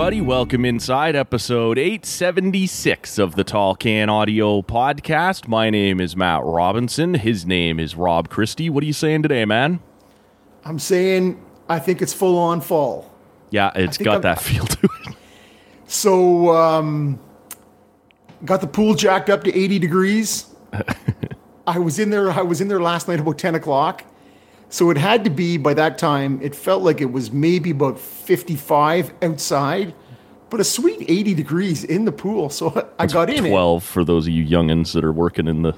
Everybody. Welcome inside episode 876 of the Tall Can Audio Podcast. My name is Matt Robinson. His name is Rob Christie. What are you saying today, man? I'm saying I think it's full on fall. Yeah, it's got I'm- that feel to it. So, um, got the pool jacked up to 80 degrees. I was in there. I was in there last night about 10 o'clock. So it had to be by that time. It felt like it was maybe about 55 outside, but a sweet 80 degrees in the pool. So I got in it. 12 for those of you youngins that are working in the.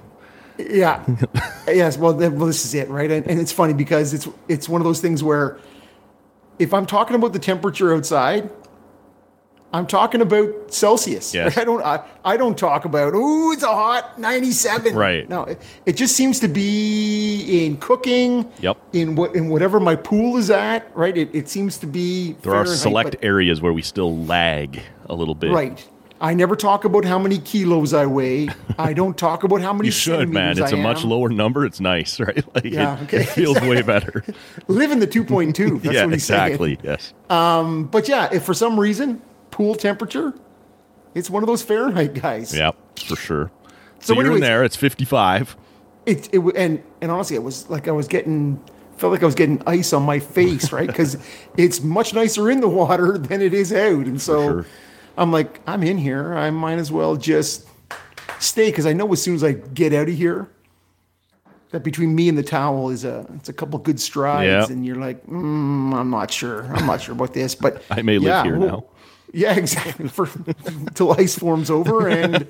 Yeah. yes. Well, then, well, this is it, right? And, and it's funny because it's it's one of those things where if I'm talking about the temperature outside, I'm talking about Celsius. Yes. I don't I, I don't talk about ooh it's a hot 97. Right. No, it, it just seems to be in cooking. Yep. In what in whatever my pool is at, right? It, it seems to be There are select but- areas where we still lag a little bit. Right. I never talk about how many kilos I weigh. I don't talk about how many You should, man. It's a I much lower number. It's nice, right? Like Yeah, it, okay. it feels way better. Live in the 2.2. That's yeah, what he's saying. exactly. Yes. Um, but yeah, if for some reason pool temperature, it's one of those Fahrenheit guys. Yep, for sure. So So, you're in there. It's 55. It, it and and honestly, it was like I was getting felt like I was getting ice on my face, right? Because it's much nicer in the water than it is out, and so sure. I'm like, I'm in here. I might as well just stay because I know as soon as I get out of here. That between me and the towel is a it's a couple good strides, Yeah. and you're like, mm, I'm not sure, I'm not sure about this, but I may live yeah, here well, now. Yeah, exactly. For till ice forms over, and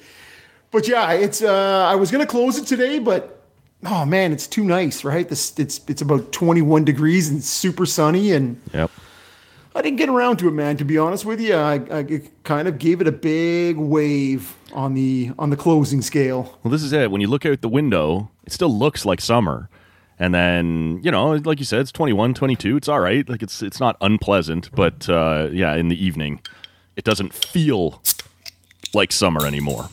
but yeah, it's. Uh, I was gonna close it today, but oh man, it's too nice, right? This it's it's about 21 degrees and super sunny, and Yep. I didn't get around to it, man. To be honest with you, I, I kind of gave it a big wave on the on the closing scale. Well, this is it. When you look out the window, it still looks like summer. And then, you know, like you said, it's 21, 22. It's all right. Like it's it's not unpleasant, but uh, yeah, in the evening, it doesn't feel like summer anymore.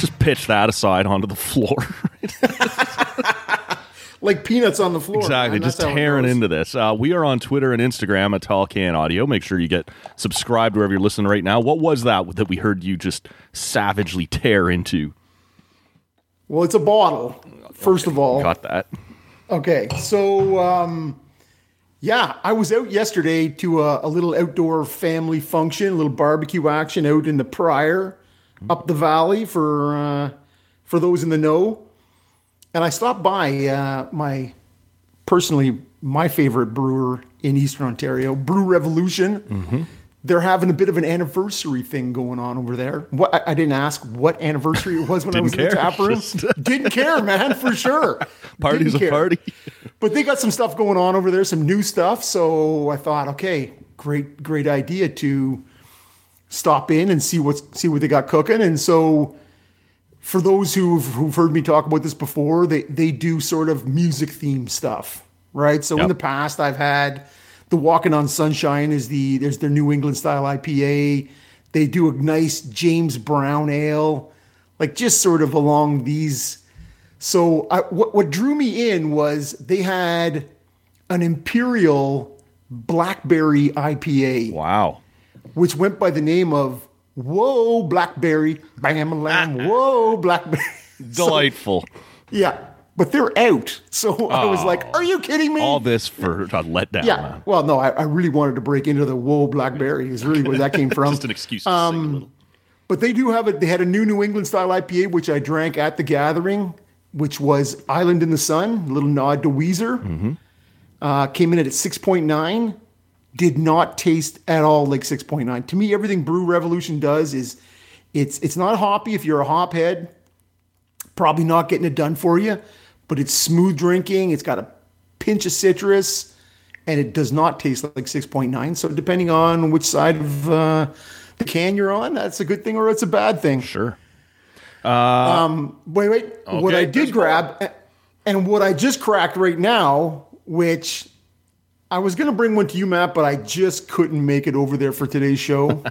Just pitch that aside onto the floor. Like peanuts on the floor. exactly. man. Just tearing into this. Uh, we are on Twitter and Instagram at Tall Can Audio. Make sure you get subscribed wherever you're listening right now. What was that that we heard you just savagely tear into? Well, it's a bottle. First of all, Got that. Okay, so um, yeah, I was out yesterday to a, a little outdoor family function, a little barbecue action out in the Prior, up the valley for uh, for those in the know. And I stopped by uh, my personally my favorite brewer in Eastern Ontario, Brew Revolution. They're having a bit of an anniversary thing going on over there. What I, I didn't ask what anniversary it was when I was in the care. tap room. Didn't care, man, for sure. Party's Didn't a care. party. but they got some stuff going on over there, some new stuff. So I thought, okay, great, great idea to stop in and see what's see what they got cooking. And so, for those who've who've heard me talk about this before, they they do sort of music theme stuff, right? So in the past, I've had the Walking on Sunshine is the there's their New England style IPA. They do a nice James Brown ale, like just sort of along these. So I, what what drew me in was they had an Imperial Blackberry IPA Wow. which went by the name of Whoa Blackberry, bam a lamb, Whoa Blackberry. Delightful. yeah, but they're out. So I was like, Are you kidding me? All this for a letdown. yeah. man. Well, no, I, I really wanted to break into the Whoa Blackberry. Is really where that came from. Just an excuse Um, sing a little. But they do have it. They had a new New England style IPA, which I drank at the gathering, which was Island in the Sun, a little nod to Weezer. Uh, came in at 6.9. Did not taste at all like 6.9. To me, everything Brew Revolution does is it's it's not hoppy if you're a hop head. Probably not getting it done for you, but it's smooth drinking. It's got a pinch of citrus, and it does not taste like 6.9. So depending on which side of uh, the can you're on, that's a good thing or it's a bad thing. Sure. Wait, wait. what I did grab, and what I just cracked right now, which I was going to bring one to you, Matt, but I just couldn't make it over there for today's show.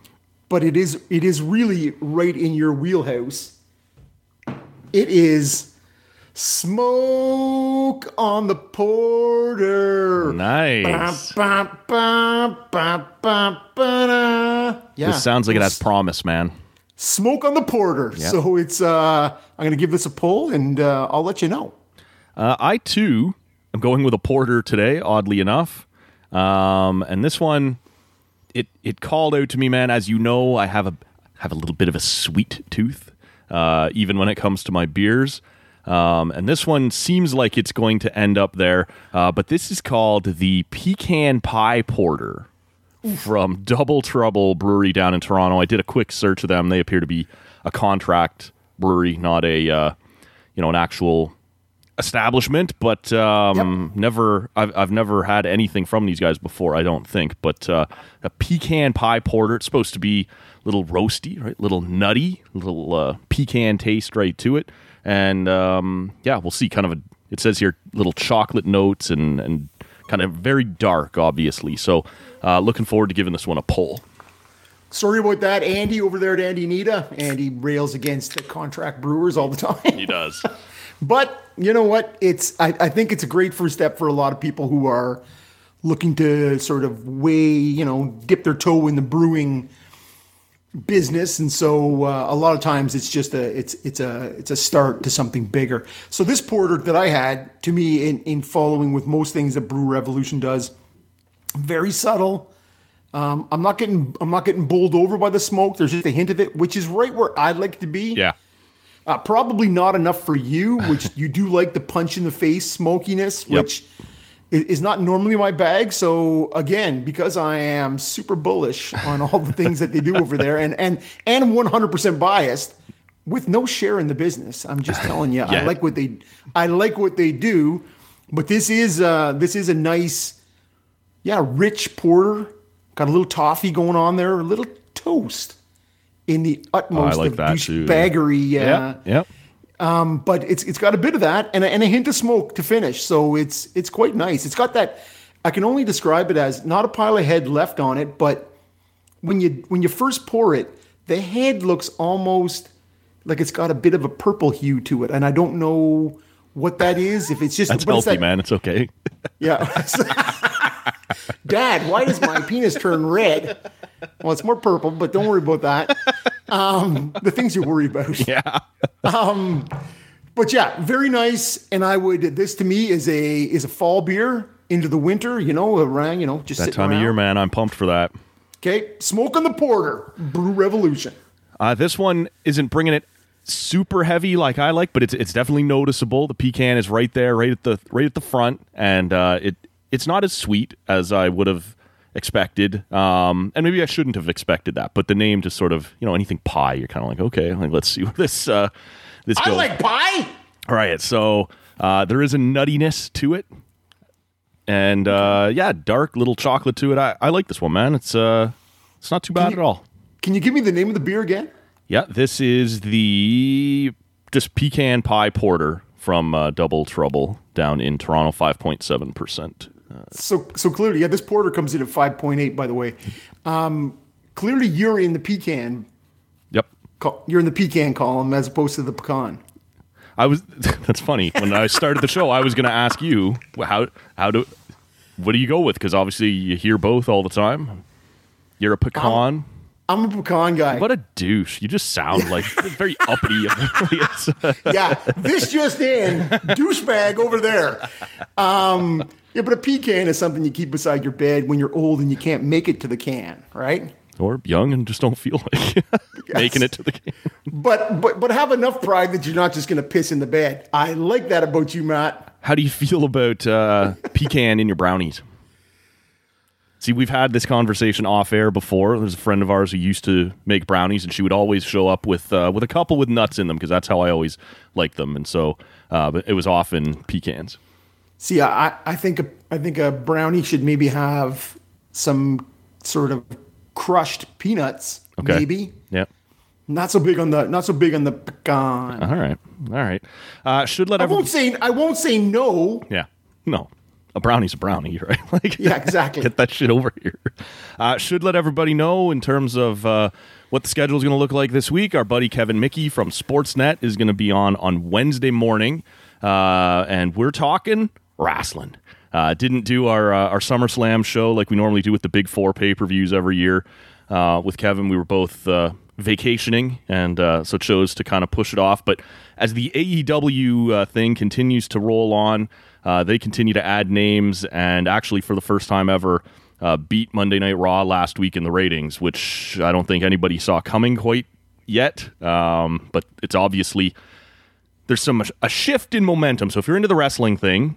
but it is it is really right in your wheelhouse. It is smoke on the porter. Nice. Ba, ba, ba, ba, ba, da. Yeah, This sounds like it has promise, man. smoke on the porter. So it's uh I'm gonna give this a pull and uh, I'll let you know. Uh, I too am going with a porter today, oddly enough. Um, and this one, it it called out to me, man. As you know, I have a have a little bit of a sweet tooth, uh, even when it comes to my beers. Um, and this one seems like it's going to end up there. Uh, but this is called the Pecan Pie Porter from Double Trouble Brewery down in Toronto. I did a quick search of them. They appear to be a contract brewery, not a uh, you know an actual establishment. But um, never, I've, I've never had anything from these guys before. I don't think. But uh, a pecan pie porter. It's supposed to be a little roasty, right? Little nutty, little uh, pecan taste right to it. And um, yeah, we'll see. Kind of a. It says here little chocolate notes and and kind of very dark, obviously. So uh, looking forward to giving this one a pull. Sorry about that, Andy over there at Andy Nita. Andy rails against the contract brewers all the time. He does. But you know what? It's I, I think it's a great first step for a lot of people who are looking to sort of weigh, you know, dip their toe in the brewing business, and so uh, a lot of times it's just a it's it's a it's a start to something bigger. So this porter that I had, to me, in in following with most things that Brew Revolution does, very subtle. Um, I'm not getting I'm not getting bowled over by the smoke. There's just a hint of it, which is right where I'd like to be. yeah. Uh, probably not enough for you, which you do like the punch in the face smokiness, Yep. which is not normally my bag. So again, because I am super bullish on all the things that they do over there, and and and 100% biased, with no share in the business, I'm just telling you, I like what they I like what they do. But this is uh, this is a nice, yeah, rich porter. Got a little toffee going on there, a little toast in the utmost like of that too, yeah. douchebaggery. Uh, Yeah. Yep. Um, but it's it's got a bit of that and a, and a hint of smoke to finish. So it's it's quite nice. It's got that. I can only describe it as not a pile of head left on it, but when you when you first pour it, the head looks almost like it's got a bit of a purple hue to it, and I don't know what that is. If it's just That's it's healthy, that- man. It's okay. Yeah. Dad, why does my penis turn red? Well, it's more purple, but don't worry about that. Um, the things you worry about. yeah. But yeah, very nice. And I would this to me is a is a fall beer into the winter. You know, around you know just That time of year, man. I'm pumped for that. Okay, smoke on the porter, Brew Revolution. Uh, this one isn't bringing it super heavy like I like, but it's it's definitely noticeable. The pecan is right there, right at the right at the front, and uh, it it's not as sweet as I would have expected. Um, and maybe I shouldn't have expected that. But the name just sort of you know anything pie, you're kind of like okay, like let's see where this uh, this I goes. like pie. All right, so Uh, there is a nuttiness to it, and uh, yeah, dark little chocolate to it. I, I like this one, man. It's uh, it's not too bad you- at all. Can you give me the name of the beer again? Yeah, this is the just pecan pie porter from uh, Double Trouble down in Toronto, five point seven percent. So so clearly, yeah, this porter comes in at five point eight. By the way, um, clearly you're in the pecan. Yep. col- You're in the pecan column as opposed to the pecan. I was. That's funny. When I started the show, I was going to ask you how how do what do you go with? Because obviously you hear both all the time. You're a pecan. I'm a pecan guy. what a douche! You just sound like very uppity. Yeah, this just in, douchebag over there. Um, yeah, but a pecan is something you keep beside your bed when you're old and you can't make it to the can, right? or young and just don't feel like making it to the can. But but but have enough pride that you're not just going to piss in the bed. I like that about you, Matt. How do you feel about uh, pecan in your brownies? See, we've had this conversation off air before. There's a friend of ours who used to make brownies, and she would always show up with uh, with a couple with nuts in them because that's how I always liked them. And so, uh, but it was often pecans. See, I I think a, I think a brownie should maybe have some sort of crushed peanuts. Okay. Maybe Yeah. not so big on the not so big on the pecan. All right. All right. Uh, should let I everyone. won't say I won't say no. Yeah. No. A brownie's a brownie, right? like Yeah, exactly. Get that shit over here. Uh, should let everybody know in terms of uh, what the schedule is going to look like this week. Our buddy Kevin Mickey from Sportsnet is going to be on on Wednesday morning, uh, and we're talking wrestling. Uh, didn't do our uh, our SummerSlam show like we normally do with the Big Four pay per views every year. Uh, with Kevin, we were both uh, vacationing, and uh, so chose to kind of push it off. But as the AEW uh, thing continues to roll on, uh, they continue to add names, and actually, for the first time ever, uh, beat Monday Night Raw last week in the ratings, which I don't think anybody saw coming quite yet. Um, but it's obviously there's some a shift in momentum. So if you're into the wrestling thing,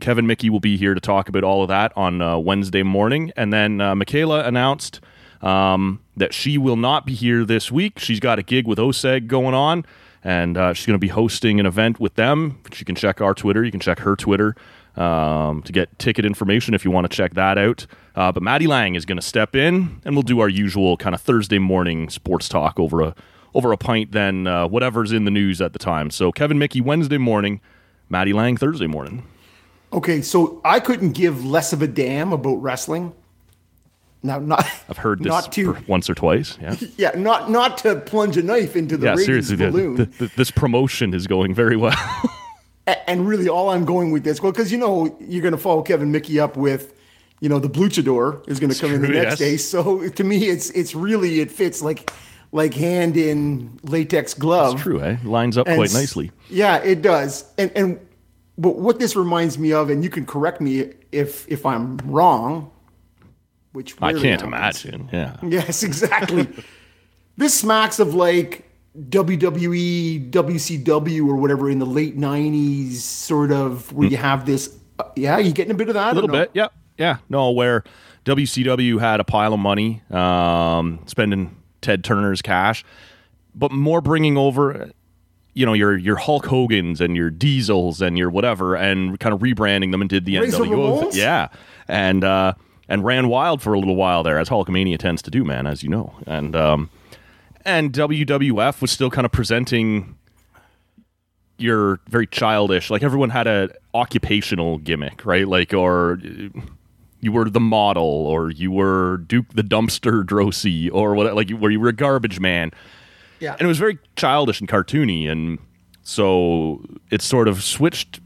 Kevin Mickey will be here to talk about all of that on uh, Wednesday morning. And then uh, Michaela announced um, that she will not be here this week. She's got a gig with OSEG going on, and uh, she's going to be hosting an event with them. You can check our Twitter, you can check her Twitter um, to get ticket information if you want to check that out. Uh, but Maddie Lang is going to step in, and we'll do our usual kind of Thursday morning sports talk over a over a pint, then uh, whatever's in the news at the time. So Kevin Mickey Wednesday morning, Maddie Lang Thursday morning. Okay, so I couldn't give less of a damn about wrestling. Now, not I've heard this not to once or twice. Yeah, yeah, not not to plunge a knife into the yeah. Seriously, balloon. the- the- this promotion is going very well. And really, all I'm going with this, well, because you know you're going to follow Kevin Mickey up with, you know, the Bluchador is going to come in the next yes. day. So to me, it's it's really it fits like like hand in latex glove. True, eh? Lines up And quite nicely. Yeah, it does. And and but what this reminds me of, and you can correct me if if I'm wrong, which I can't happens. imagine. Yeah, Yes, exactly. this smacks of like WWE, WCW, or whatever in the late '90s, sort of where you have this. Uh, yeah, you getting a bit of that? a little bit. Yeah, yeah. No, where WCW had a pile of money, um, spending Ted Turner's cash, but more bringing over, you know, your your Hulk Hogan's and your Diesels and your whatever, and kind of rebranding them and did the Razor NWO. Yeah, and uh, and ran wild for a little while there, as Hulkamania tends to do, man, as you know, and. Um, and WWF was still kind of presenting your very childish like everyone had a occupational gimmick right like or you were the model or you were duke the dumpster Droese or what like where you were a garbage man Yeah. and it was very childish and cartoony and so it sort of switched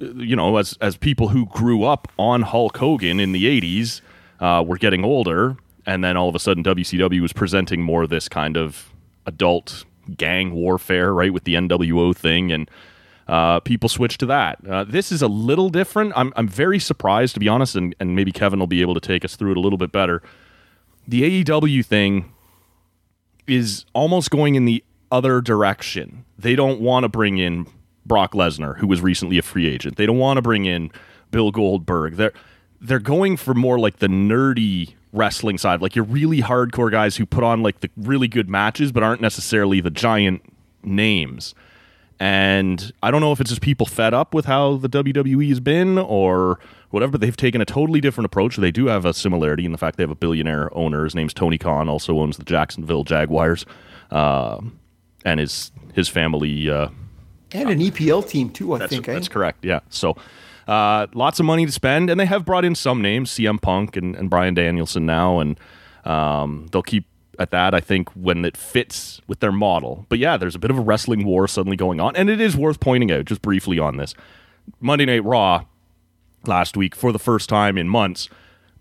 you know as as people who grew up on Hulk Hogan in the 80s uh, were getting older and then all of a sudden WCW was presenting more of this kind of adult gang warfare right with the NWO thing and uh, people switched to that. Uh, this is a little different. I'm, I'm very surprised, to be honest, and, and maybe Kevin will be able to take us through it a little bit better. The AEW thing is almost going in the other direction. They don't want to bring in Brock Lesnar, who was recently a free agent. They don't want to bring in Bill Goldberg. They're they're going for more like the nerdy wrestling side, like your really hardcore guys who put on like the really good matches but aren't necessarily the giant names. And I don't know if it's just people fed up with how the WWE has been or whatever, but they've taken a totally different approach. They do have a similarity in the fact they have a billionaire owner. His name's Tony Khan, also owns the Jacksonville Jaguars. Um, and his his family uh, And an EPL team too, I that's, think. eh? that's correct. Yeah. So uh, lots of money to spend, and they have brought in some names, CM Punk and, and Bryan Danielson now, and um, they'll keep at that. I think when it fits with their model. But yeah, there's a bit of a wrestling war suddenly going on, and it is worth pointing out just briefly on this. Monday Night Raw last week for the first time in months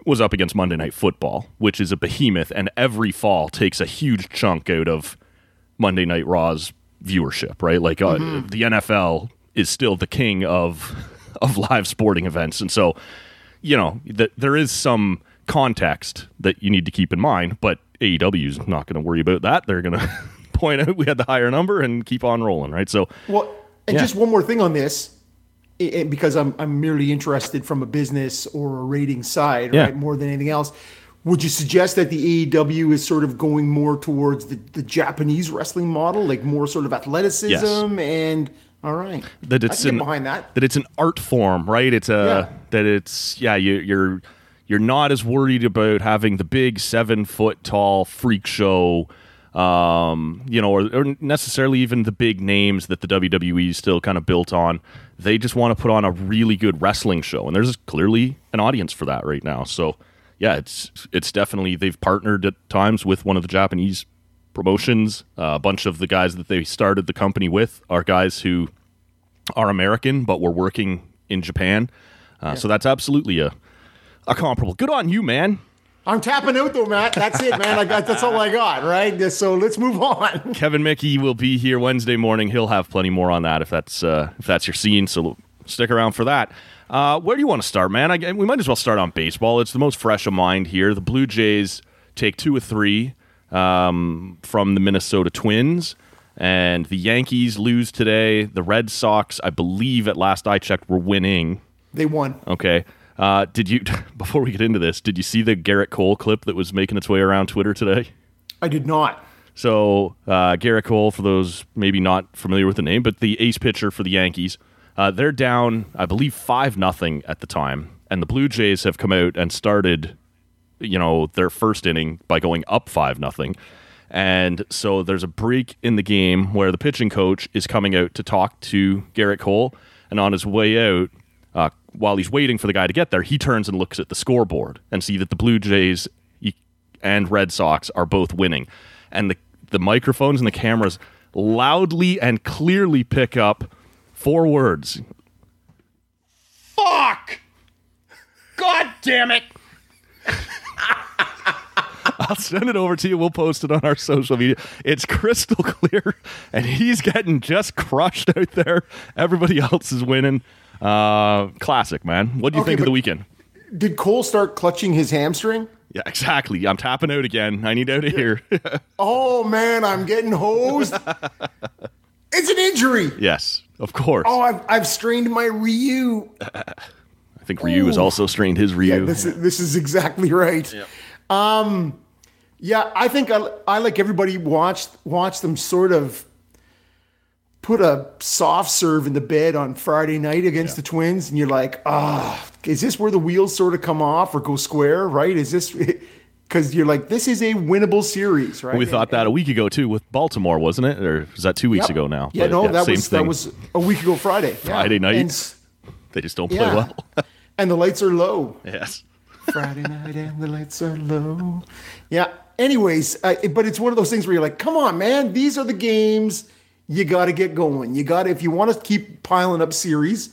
was up against Monday Night Football, which is a behemoth, and every fall takes a huge chunk out of Monday Night Raw's viewership, right? Like uh, the NFL is still the king of of live sporting events, and so you know that there is some context that you need to keep in mind. But AEW is not going to worry about that. They're going to point out we had the higher number and keep on rolling, right? So Well, and Yeah. just one more thing on this, i- i- because I'm I'm merely interested from a business or a rating side, Yeah. right, more than anything else. Would you suggest that the AEW is sort of going more towards the, the Japanese wrestling model, like more sort of athleticism and all right, that it's an, behind that. that it's an art form, right? It's a Yeah. that it's yeah you, you're you're not as worried about having the big seven foot tall freak show, um, you know, or, or necessarily even the big names that the WWE is still kind of built on. They just want to put on a really good wrestling show, and there's clearly an audience for that right now. So yeah, it's it's definitely they've partnered at times with one of the Japanese promotions. Uh, a bunch of the guys that they started the company with are guys who are American, but we're working in Japan. Uh, So that's absolutely a a comparable. Good on you, man. I'm tapping out though, Matt. That's it, man. I got that's all I got, right? So let's move on. Kevin Mickey will be here Wednesday morning. He'll have plenty more on that if that's uh, if that's your scene. So stick around for that. Uh, where do you want to start, man? I, we might as well start on baseball. It's the most fresh of mind here. The Blue Jays take two or three um, from the Minnesota Twins, and the Yankees lose today. The Red Sox, I believe, at last I checked, were winning. They won. Okay. Uh, did you before we get into this? Did you see the Gerrit Cole clip that was making its way around Twitter today? I did not. So uh, Gerrit Cole, for those maybe not familiar with the name, but the ace pitcher for the Yankees, uh, they're down, I believe, five nothing at the time, and the Blue Jays have come out and started, you know, their first inning by going up five nothing, and so there's a break in the game where the pitching coach is coming out to talk to Gerrit Cole, and on his way out, uh, while he's waiting for the guy to get there, he turns and looks at the scoreboard and see that the Blue Jays and Red Sox are both winning. And the, the microphones and the cameras loudly and clearly pick up four words. Fuck! God damn it! I'll send it over to you. We'll post it on our social media. It's crystal clear, and he's getting just crushed out there. Everybody else is winning. Uh, classic, man. What do you Okay, think of the weekend? Did Cole start clutching his hamstring? Yeah, exactly. I'm tapping out again. I need out of here. Oh man, I'm getting hosed. it's an injury. yes, of course. Oh, I've, I've strained my Ryu. I think Ryu has also strained his Ryu. Yeah, this is this is exactly right. Um, yeah, I think I, I like everybody watched watched them sort of put a soft serve in the bed on Friday night against the Twins, and you're like, ah, is this where the wheels sort of come off or go square? Right? Is this because you're like, this is a winnable series, right? we thought that a week ago too with Baltimore, wasn't it? Or was that two weeks Yep. ago now? Yeah, But, no, that same was that was a week ago Friday. Yeah. Friday night. And They just don't play yeah. well. and the lights are low. yes. Friday night and the lights are low. Yeah. Anyways, uh, but it's one of those things where you're like, come on, man, these are the games you got to get going. You got to, if you want to keep piling up series,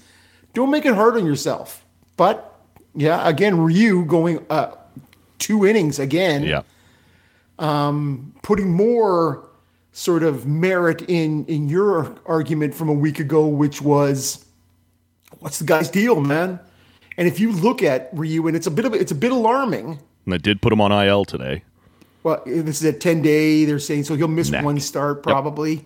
don't make it hard on yourself. But yeah, again, Ryu going uh, two innings again, Yeah. Um, putting more sort of merit in in your argument from a week ago, which was, what's the guy's deal, man? And if you look at Ryu, and it's a bit of it's a bit alarming. And they did put him on IL today. Well, this is a 10 day, they're saying, so he'll miss Neck. one start probably.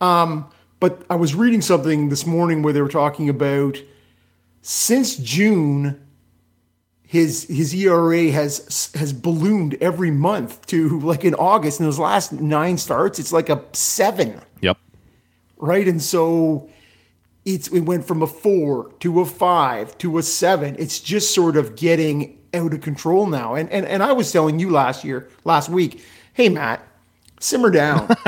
Um, but I was reading something this morning where they were talking about since June, his his ERA has has ballooned every month to like in August in those last nine starts, it's like a seven, Yep. right? And so it's it went from a four to a five to a seven. It's just sort of getting out of control now. And and and I was telling you last year, last week, hey Matt, simmer down.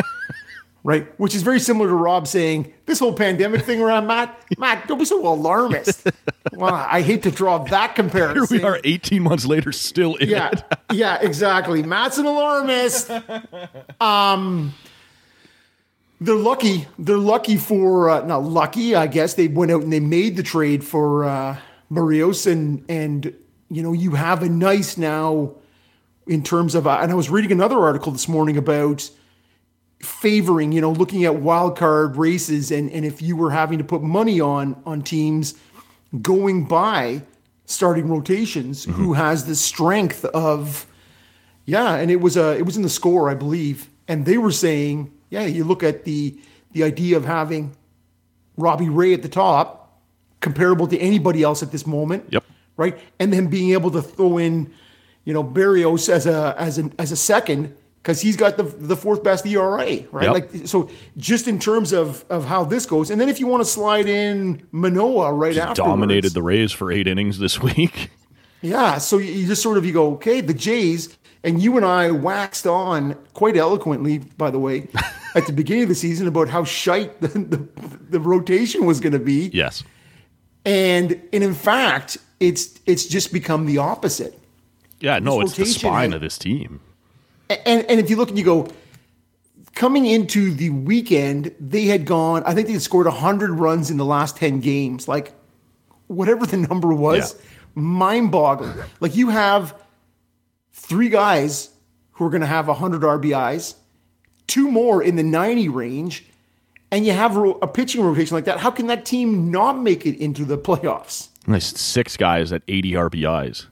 right? Which is very similar to Rob saying this whole pandemic thing around Matt. Matt, don't be so alarmist. well, I hate to draw that comparison. Here we are, 18 months later, still in yeah, it. yeah, exactly. Matt's an alarmist. Um, they're lucky. They're lucky for uh, not lucky. I guess they went out and they made the trade for uh, Berrios, and and you know you have a nice now in terms of. Uh, and I was reading another article this morning about favoring, you know, looking at wild card races, and and if you were having to put money on on teams going by starting rotations, who mm-hmm. has the strength of, yeah, and it was a it was in the score, I believe, and they were saying, yeah, you look at the the idea of having Robbie Ray at the top, comparable to anybody else at this moment, Yep. right, and then being able to throw in, you know, Berrios as a as an as a second because he's got the the fourth best ERA, right? Yep. Like so, just in terms of of how this goes, and then if you want to slide in Manoah right after Dominated the Rays for eight innings this week. yeah. So you just sort of you go, okay, the Jays, and you and I waxed on quite eloquently, by the way, at the beginning of the season about how shite the the, the rotation was going to be, yes. and and in fact, it's it's just become the opposite. Yeah, no, This it's the spine of this team. And and if you look and you go, coming into the weekend, they had gone. I think they had scored hundred runs in the last ten games. Like whatever the number was, Yeah. mind-boggling. Like you have three guys who are going to have hundred RBIs, two more in the ninety range, and you have a pitching rotation like that. How can that team not make it into the playoffs? Nice six guys at 80 RBIs.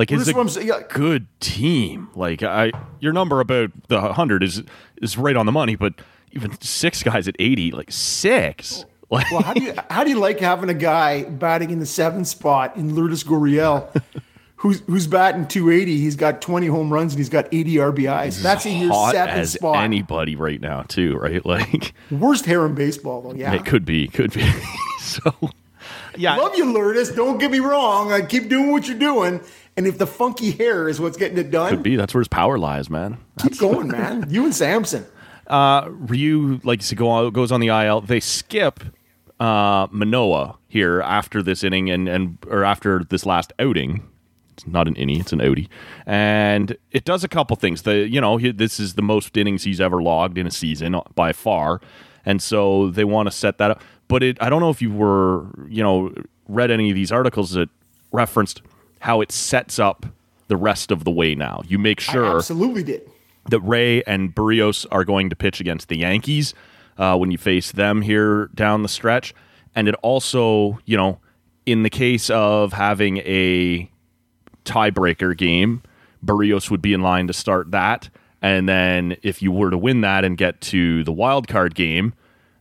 Like Well, it's is a what I'm saying, yeah. good team. Like I, your number about the hundred is is right on the money, but even six guys at 80, like six. Like, Well, how do you how do you like having a guy batting in the seventh spot in Lourdes Gurriel, who's who's batting 280? He's got 20 home runs and he's got 80 RBIs. That's in your seventh as spot. anybody right now, too. Right? Like Worst hair in baseball, though. Yeah. it could be, could be. so, yeah, Love you, Lourdes. Don't get me wrong. I keep doing what you're doing. And if the funky hair is what's getting it done, could be. That's where his power lies, man. keep going, man. You and Samson. Uh, Ryu, like you said, go on, goes on the IL. They skip uh, Manoah here after this inning and, and or after this last outing. It's not an inning, it's an outie, and it does a couple things. The you know he, this is the most innings he's ever logged in a season by far, and so they want to set that up. But it, I don't know if you were you know read any of these articles that referenced how it sets up the rest of the way. Now you make I sure absolutely did. that Ray and Berrios are going to pitch against the Yankees uh, when you face them here down the stretch. And it also, you know, in the case of having a tiebreaker game, Berrios would be in line to start that. And then if you were to win that and get to the wild card game,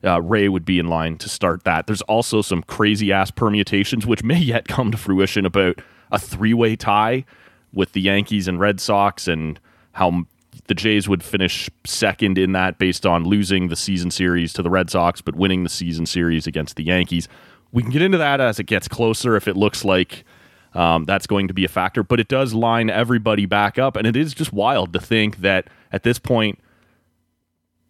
uh, Ray would be in line to start that. There's also some crazy ass permutations, which may yet come to fruition about a three way tie with the Yankees and Red Sox and how the Jays would finish second in that based on losing the season series to the Red Sox, but winning the season series against the Yankees. We can get into that as it gets closer if it looks like um, that's going to be a factor, but it does line everybody back up. And it is just wild to think that at this point,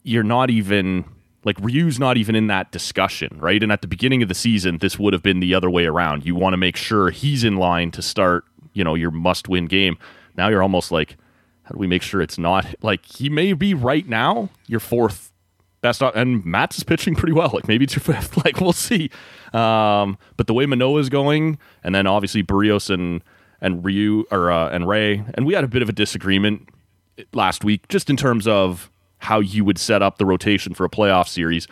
you're not even like Ryu's not even in that discussion, right? And at the beginning of the season, this would have been the other way around. You want to make sure he's in line to start, you know, your must-win game. Now you're almost like, how do we make sure it's not like he may be right now your fourth best, and Matz is pitching pretty well. Like maybe your fifth. Like we'll see. Um, but the way Manoah is going, and then obviously Berrios and and Ryu or uh, and Ray, and we had a bit of a disagreement last week just in terms of how you would set up the rotation for a playoff series.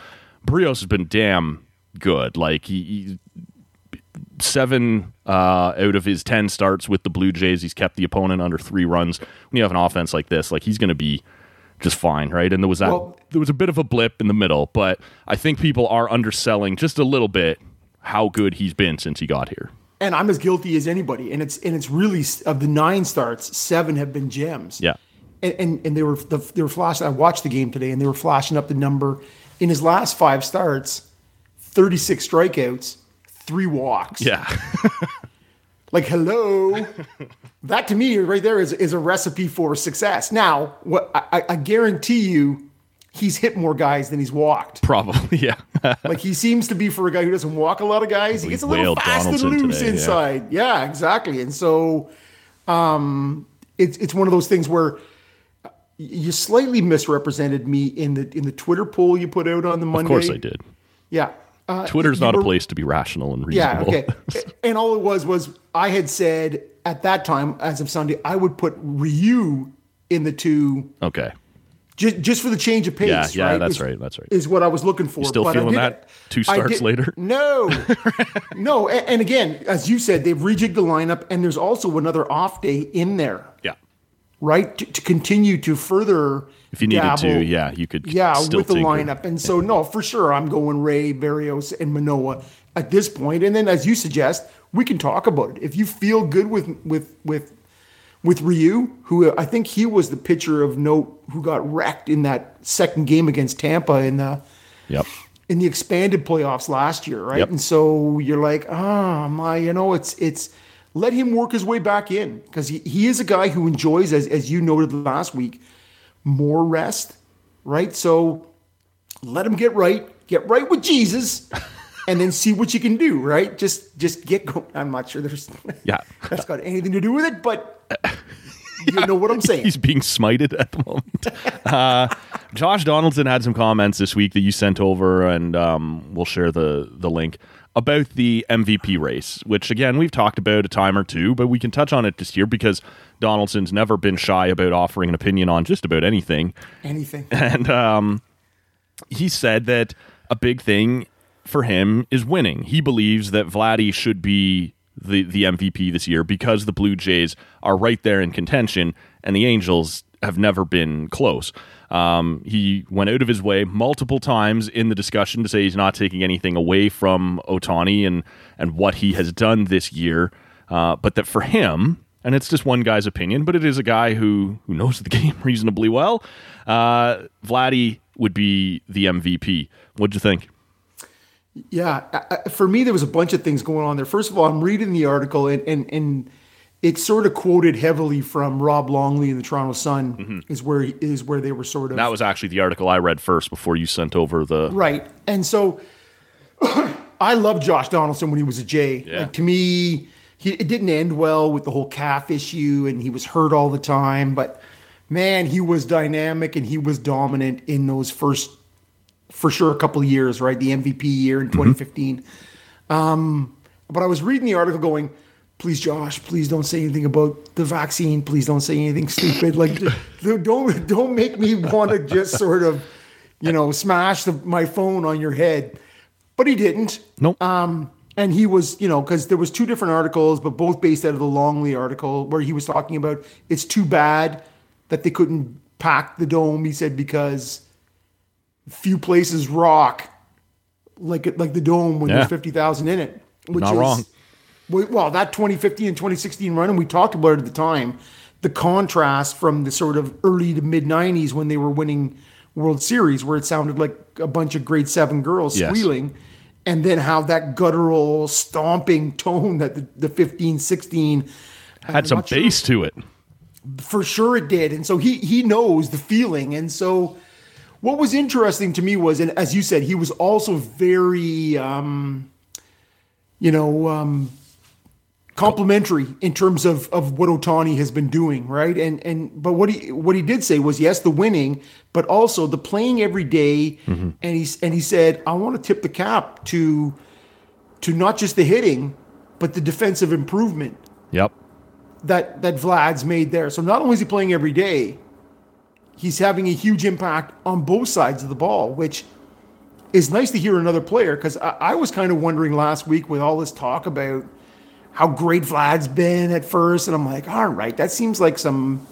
Berrios has been damn good. Like he, he seven uh, out of his ten starts with the Blue Jays, he's kept the opponent under three runs. When you have an offense like this, like he's going to be just fine, right? And there was that Well- there was a bit of a blip in the middle, but I think people are underselling just a little bit how good he's been since he got here. And I'm as guilty as anybody. And it's and it's really of the nine starts, seven have been gems. Yeah. And, and, and they were the, they were flashing. I watched the game today, and they were flashing up the number in his last five starts, 36 strikeouts, three walks. Yeah. Like, hello. that to me right there is, is a recipe for success. Now, what I, I guarantee you, he's hit more guys than he's walked. Probably, yeah. Like he seems to be for a guy who doesn't walk a lot of guys. He gets a little fast and loose today, yeah. inside. Yeah. exactly. And so, um, it's it's one of those things where you slightly misrepresented me in the in the Twitter poll you put out on the Monday. of course I did. Yeah. Uh, Twitter's you not a place to be rational and reasonable. Yeah. Okay. and all it was was I had said at that time, as of Sunday, I would put Ryu in the two okay. just just for the change of pace. Yeah, yeah, right? that's is, right, that's right. Is what I was looking for. still but feeling that two starts later? No, no. And, and again, as you said, they've rejigged the lineup, and there's also another off day in there, Yeah. Right, to, to continue to further. If you needed dabble, to, yeah, you could Yeah, with the tinker. lineup, and so no, for sure, I'm going Ray, Berrios, and Manoah at this. And then, as you suggest, we can talk about it. If you feel good with with with with Ryu, who I think he was the pitcher of note who got wrecked in that second game against Tampa in the Yep. in the expanded playoffs last year, right? Yep. And so you're like, ah, my, you know, it's it's let him work his way back in because he, he is a guy who enjoys, as as you noted last week, more rest, right? So let him get right, get right with Jesus, and then see what you can do, right? Just just get going. I'm not sure there's Yeah. that's got anything to do with it, but you know what I'm saying. He's being smited at the moment. Uh, Josh Donaldson had some comments this week that you sent over, and um, we'll share the the link about the MVP race, which again we've talked about a time or two, but we can touch on it this year because Donaldson's never been shy about offering an opinion on just about anything. Anything. And um, he said that a big thing for him is winning. He believes that Vladdy should be the, the MVP this year because the Blue Jays are right there in contention and the Angels have never been close. Um, he went out of his way multiple times in the discussion to say he's not taking anything away from Ohtani and, and what he has done this year, uh, but that for him, and it's just one guy's opinion, but it is a guy who who knows the game reasonably well. Uh, Vladdy would be the MVP. What'd you think? Yeah, for me, there was a bunch of things going on there. First of all, I'm reading the article, and and, and it's sort of quoted heavily from Rob Longley in the Toronto Sun. Is where is where they were sort of That was actually the article I read first before you sent over the. right. And so, I loved Josh Donaldson when he was a J. Yeah. Like to me, he it didn't end well with the whole calf issue, and he was hurt all the time. But man, he was dynamic and he was dominant in those first, for sure, a couple of years. Right, the MVP year in 2015. Um, but I was reading the article going, please, Josh, please don't say anything about the vaccine. Please don't say anything stupid. Like, don't don't make me want to just sort of, you know, smash the, my phone on your head. But he didn't. Nope. Um, and he was, you know, because there was two different articles, but both based out of the Longley article, where he was talking about it's too bad that they couldn't pack the dome. He said because few places rock like like the dome when Yeah. there's fifty thousand in it. Which Not is, wrong. Well, that 2015 and 2016 run, and we talked about it at the time, the contrast from the sort of early to mid 90s when they were winning World Series, where it sounded like a bunch of grade seven girls Yes. squealing, and then how that guttural, stomping tone that the, the 15, 16 Had some not sure- bass to it. for sure it did and so he he knows the feeling and so what was interesting to me was and as you said he was also very um you know um complimentary in terms of of what Ohtani has been doing right and and but what he what he did say was yes the winning but also the playing every day, mm-hmm. and he's and he said I want to tip the cap to to not just the hitting but the defensive improvement Yep. that that Vlad's made there. So not only is he playing every day, he's having a huge impact on both sides of the ball, which is nice to hear another player. Because I, I was kind of wondering last week with all this talk about how great Vlad's been at first, and I'm like, all right, that seems like some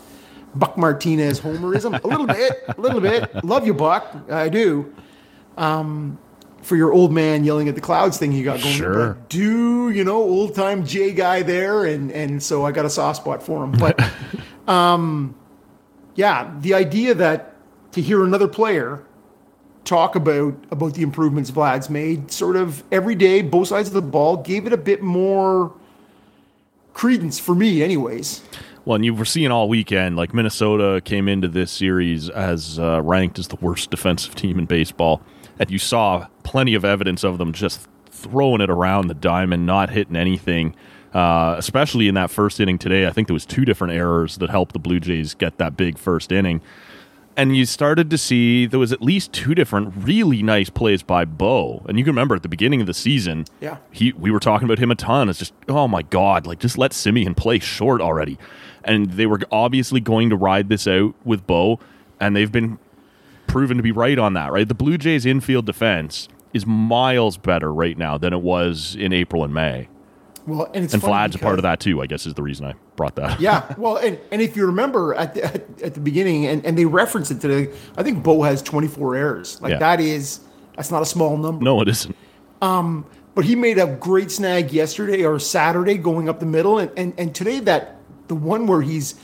Buck Martinez homerism, a little bit, a little bit. Love you, Buck, I do. Um, for your old man yelling at the clouds thing you got going. Sure. But do you know old time J guy there, and and so I got a soft spot for him. But um, yeah, the idea that to hear another player talk about about the improvements Vlad's made sort of every day, both sides of the ball, gave it a bit more credence for me, anyways. Well, and you were seeing all weekend, like Minnesota came into this series as uh, ranked as the worst defensive team in baseball, and you saw plenty of evidence of them just throwing it around the diamond, not hitting anything. Uh, especially in that first inning today, I think there was two different errors that helped the Blue Jays get that big first inning and you started to see there was at least two different really nice plays by Bo. And you can remember at the beginning of the season, yeah, he we were talking about him a ton. It's just oh my god, like just let Semien play short already. And they were obviously going to ride this out with Bo, and they've been proven to be right on that. Right, the Blue Jays infield defense is miles better right now than it was in April and May. Well, and it's and Vlad's a part of that too. I guess is the reason I brought that. yeah, well, and, and if you remember at the, at, at the beginning, and, and they reference it today, I think Bo has 24 errors. Like Yeah. that is that's not a small number. no, it isn't. But he made a great snag yesterday or Saturday going up the middle, and and, and today that the one where he's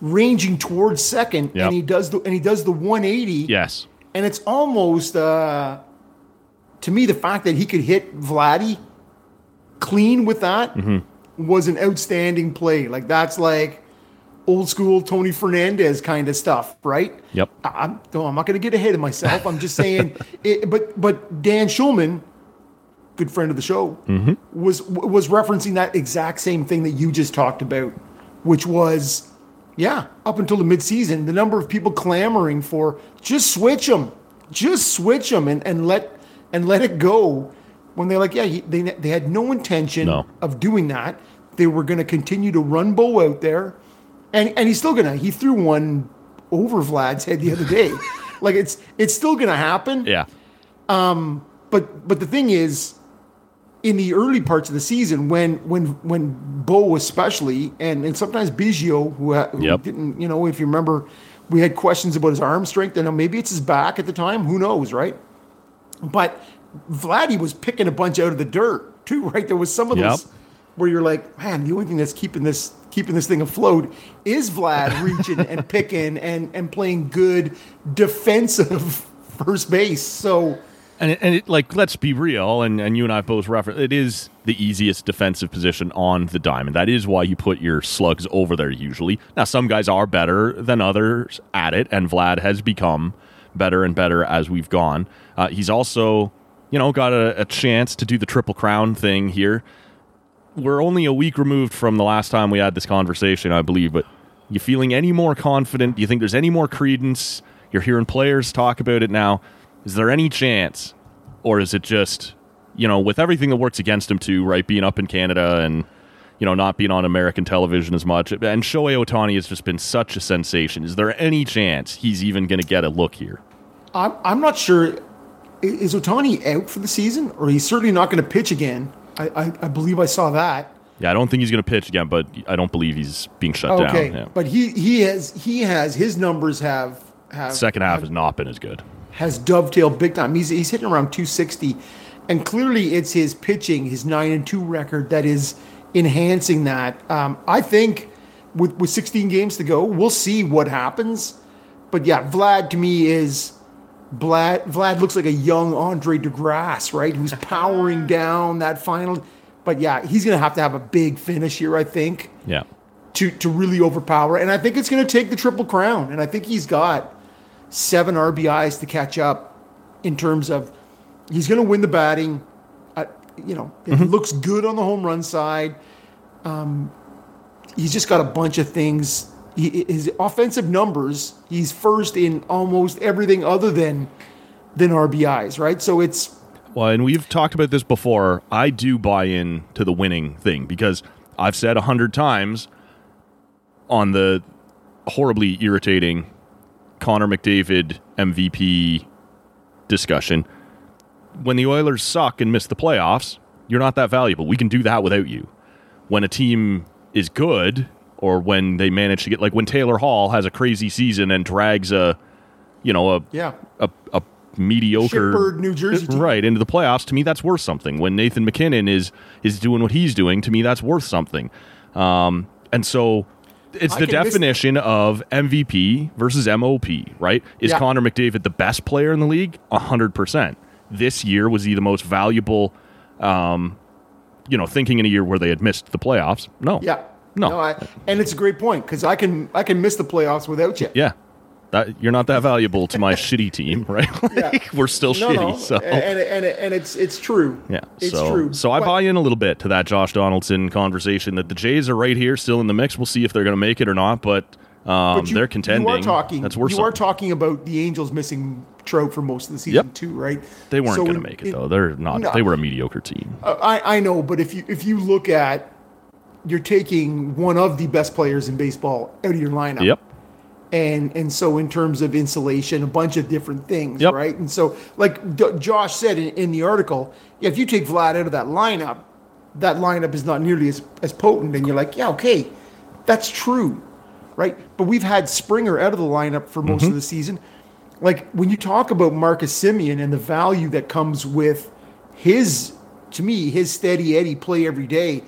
ranging towards second, Yep. and he does the and he does the 180. Yes. and it's almost uh, to me the fact that he could hit Vladdy clean with that Mm-hmm. Was an outstanding play. Like that's like old school Tony Fernandez kind of stuff, right? Yep. I, I'm, no, I'm not going to get ahead of myself. I'm just saying, it, but but Dan Schulman, good friend of the show, Mm-hmm. was was referencing that exact same thing that you just talked about, which was, yeah, up until the midseason, the number of people clamoring for just switch them, just switch them, and, and let and let it go. When they're like, yeah, they they had no intention No. of doing that. They were going to continue to run Bo out there, and and he's still gonna. He threw one over Vlad's head the other day. like it's it's still gonna happen. Yeah. Um. But but the thing is, in the early parts of the season, when when when Bo especially, and and sometimes Biggio, who, who Yep. didn't, you know, if you remember, we had questions about his arm strength, and maybe it's his back at the time. Who knows, right? But Vladdy was picking a bunch out of the dirt too, right? There was some of those Yep. Where you're like, man, the only thing that's keeping this keeping this thing afloat is Vlad reaching and picking and and playing good defensive first base. So. And it, and it, like, let's be real, and, and you and I both reference it is the easiest defensive position on the diamond. That is why you put your slugs over there usually. Now, some guys are better than others at it, and Vlad has become better and better as we've gone. Uh, he's also, you know, got a, a chance to do the triple crown thing here. We're only a week removed from the last time we had this conversation, I believe, but you feeling any more confident? Do you think there's any more credence? You're hearing players talk about it now. Is there any chance, or is it just, you know, with everything that works against him too, right? Being up in Canada and you know not being on American television as much, and Shohei Ohtani has just been such a sensation. Is there any chance he's even going to get a look here? I'm, I'm not sure. Is Ohtani out for the season, or he's certainly not going to pitch again? I, I, I believe I saw that. Yeah, I don't think he's going to pitch again, but I don't believe he's being shut Okay, down. Yeah. but he he has he has his numbers have have Second half has not been as good. has dovetailed big time. He's he's hitting around 260, and clearly it's his pitching, his nine and two record that is enhancing that. Um, I think with with 16 games to go, we'll see what happens. But yeah, Vlad to me is Vlad. Vlad looks like a young Andre De Grasse, right? Who's powering down that final. But yeah, he's gonna have to have a big finish here, I think Yeah. to to really overpower. And I think it's going to take the triple crown. And I think he's got seven RBIs to catch up in terms of he's going to win the batting. Uh, you know, it looks good on the home run side. Um, he's just got a bunch of things. His offensive numbers, he's first in almost everything other than than RBIs, right? So it's Well, and we've talked about this before. I do buy in to the winning thing because I've said a hundred times on the horribly irritating Connor McDavid MVP discussion. When the Oilers suck and miss the playoffs, you're not that valuable. We can do that without you. When a team is good, or when they manage to get like when Taylor Hall has a crazy season and drags a, you know, a yeah, a, a mediocre Shitbird, New Jersey team. right into the playoffs to me that's worth something when nathan mackinnon is is doing what he's doing to me that's worth something um and so it's I the can miss- definition of MVP versus MOP, right? Is Yeah. Connor McDavid the best player in the league? hundred percent. This year was he the most valuable? Um, you know, thinking in a year where they had missed the playoffs. No. Yeah. No. no I, and it's a great point because I can I can miss the playoffs without you. Yeah. That, you're not that valuable to my shitty team, right? Like, We're still No, shitty. no. So And, and, and it's it's true. Yeah, It's so, true. So I But- buy in a little bit to that Josh Donaldson conversation that the Jays are right here, still in the mix. We'll see if they're going to make it or not, but, um, but you- they're contending. You are talking. That's worth you are talking about the Angels missing Trout for most of the season Yep. too, right? They weren't So going to make it in- though. They're not. No. They were a mediocre team. Uh, I I know, but if you if you look at, you're taking one of the best players in baseball out of your lineup. Yep. and and so in terms of insulation, a bunch of different things, Yep. right? And so, like D- Josh said in, in the article, if you take Vlad out of that lineup, that lineup is not nearly as as potent. And you're like, yeah, okay, that's true, right? But we've had Springer out of the lineup for most mm-hmm. of the season. Like when you talk about Marcus Semien and the value that comes with his, to me, his steady Eddie play every day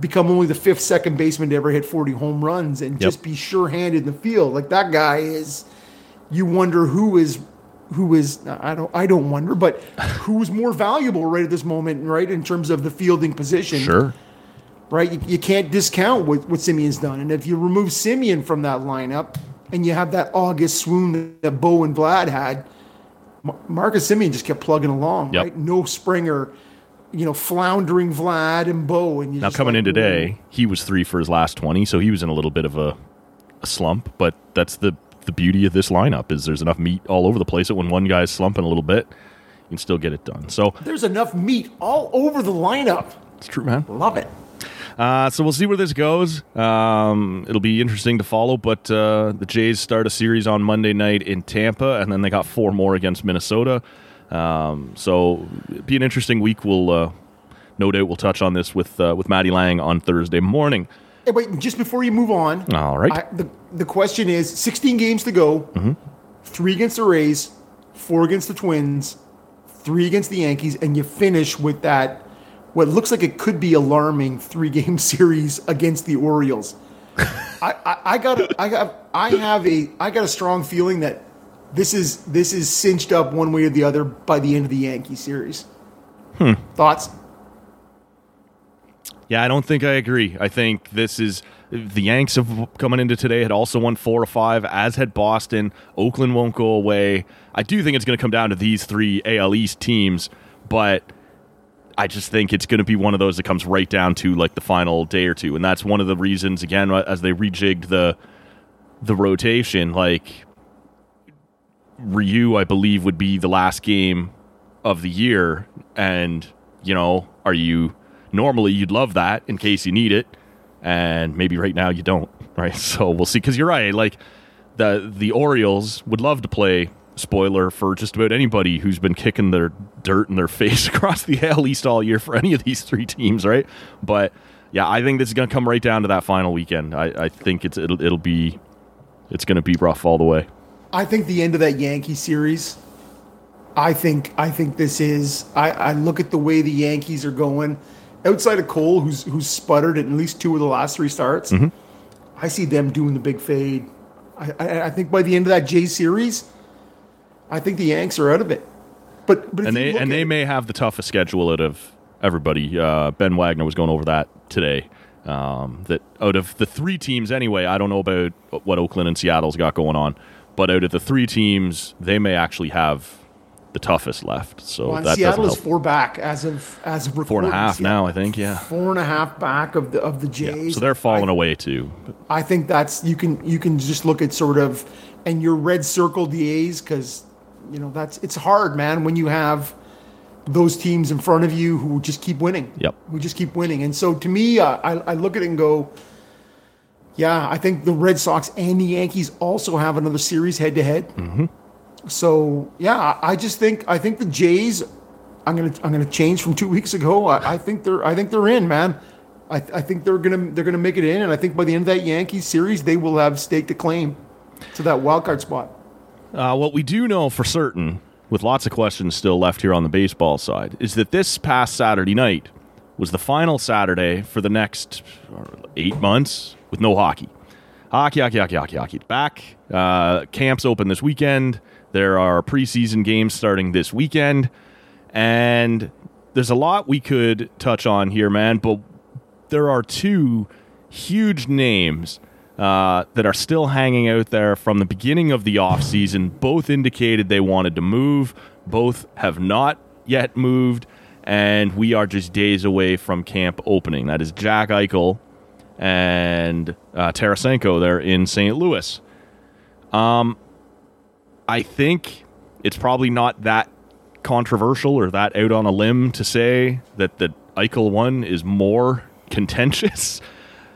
become only the fifth second baseman to ever hit 40 home runs and just be sure-handed in the field. Like that guy is you wonder who is who is I don't I don't wonder, but who is more valuable right at this moment, right, in terms of the fielding position. Sure. Right? You, you can't discount what, what Semien's done. And if you remove Semien from that lineup and you have that August swoon that Bo and Vlad had, Marcus Semien just kept plugging along, Yep. right? No Springer, you know, floundering Vlad and Bo. And you Now coming like, in today, he was three for his last twenty, so he was in a little bit of a, a slump. But that's the the beauty of this lineup is there's enough meat all over the place that when one guy's slumping a little bit, you can still get it done. So There's enough meat all over the lineup. it's true, man. Love it. Uh, so we'll see where this goes. Um, it'll be interesting to follow, but uh, the Jays start a series on Monday night in Tampa, and then they got four more against Minnesota. Um, so be an interesting week. We'll uh, no doubt we'll touch on this with uh, with Matty Lang on Thursday morning. Hey, wait, just before you move on, All right. I, the, the question is 16 games to go, three against the Rays, four against the Twins, three against the Yankees, and you finish with that, what looks like it could be alarming three game series against the Orioles. I, I, I got I got I have a I got a strong feeling that this is this is cinched up one way or the other by the end of the Yankee series. Hmm. Thoughts? Yeah, I don't think I agree. I think this is the Yanks have coming into today had also won four or five, as had Boston. Oakland won't go away. I do think it's going to come down to these three AL East teams, but I just think it's going to be one of those that comes right down to like the final day or two, and that's one of the reasons again as they rejigged the the rotation. Like Ryu, I believe, would be the last game of the year, and you know, are you normally you'd love that in case you need it, and maybe right now you don't, right? So we'll see. Because you're right, like the the Orioles would love to play spoiler for just about anybody who's been kicking their dirt in their face across the AL East all year for any of these three teams, right? But yeah, I think this is going to come right down to that final weekend. I, I think it's it'll it'll be it's going to be rough all the way. I think the end of that Yankee series. I think I think this is. I, I look at the way the Yankees are going. Outside of Cole, who's who's sputtered at least two of the last three starts, Mm-hmm. I see them doing the big fade. I, I, I think by the end of that J series, I think the Yanks are out of it. But but and they and they it- may have the toughest schedule out of everybody. Uh, ben Wagner was going over that today. Um, that out of the three teams, anyway, I don't know about what Oakland and Seattle's got going on, but out of the three teams, they may actually have the toughest left. So well, that Seattle is four back as of as of Four and recording. half Seattle- now, I think. Yeah. Four and a half back of the of the Yeah. Jays. So they're falling I, away too. I think that's you can you can just look at sort of and your red circle the A's because you know that's it's hard, man, when you have those teams in front of you who just keep winning. Yep. Who just keep winning, and so to me, uh, I I look at it and go, yeah, I think the Red Sox and the Yankees also have another series head to head. So yeah, I just think I think the Jays. I'm gonna I'm gonna change from two weeks ago. I, I think they're I think they're in, man. I, I think they're gonna they're gonna make it in, and I think by the end of that Yankees series, they will have staked a claim to that wild card spot. Uh, what we do know for certain, with lots of questions still left here on the baseball side, is that this past Saturday night was the final Saturday for the next uh, eight months with no hockey. Hockey, hockey, hockey, hockey, hockey. Back. Uh, camps open this weekend. There are preseason games starting this weekend. And there's a lot we could touch on here, man. But there are two huge names uh, that are still hanging out there from the beginning of the offseason. Both indicated they wanted to move, both have not yet moved. And we are just days away from camp opening. That is Jack Eichel and uh, Tarasenko there in St. Louis. Um, I think it's probably not that controversial or that out on a limb to say that the Eichel one is more contentious.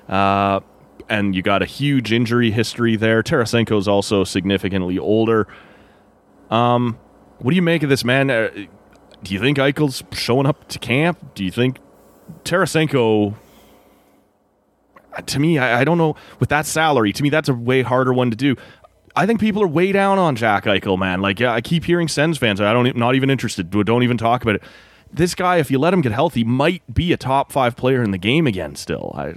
Uh, and you got a huge injury history there. Tarasenko is also significantly older. Um, what do you make of this, man? Uh, do you think Eichel's showing up to camp? Do you think Tarasenko to me, I, I, don't know. With that salary, to me, that's a way harder one to do. I think people are way down on Jack Eichel, man. Like, yeah, I keep hearing Sens fans. I don't, not even interested. Don't even talk about it. This guy, if you let him get healthy, might be a top five player in the game again. Still, I,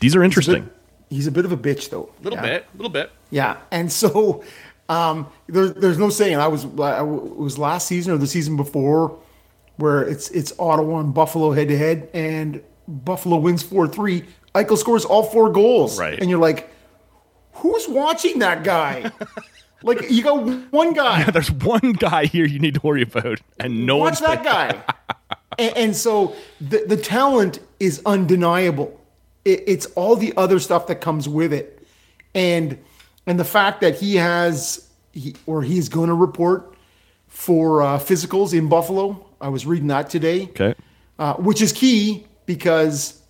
these are interesting. He's a, bit, he's a bit of a bitch, though. A little yeah. bit, a little bit. Yeah, and so um, there, there's no saying. I was, I, was last season or the season before, where it's it's Ottawa and Buffalo head to head, and Buffalo wins four three. Eichel scores all four goals. Right. And you're like, who's watching that guy? like, you got one guy. Yeah, there's one guy here you need to worry about, and no Watch that guy. and, and, so the, the talent is undeniable. It, it's all the other stuff that comes with it. And and the fact that he has, he, or he's going to report for uh, physicals in Buffalo. I was reading that today. Okay. Uh, which is key because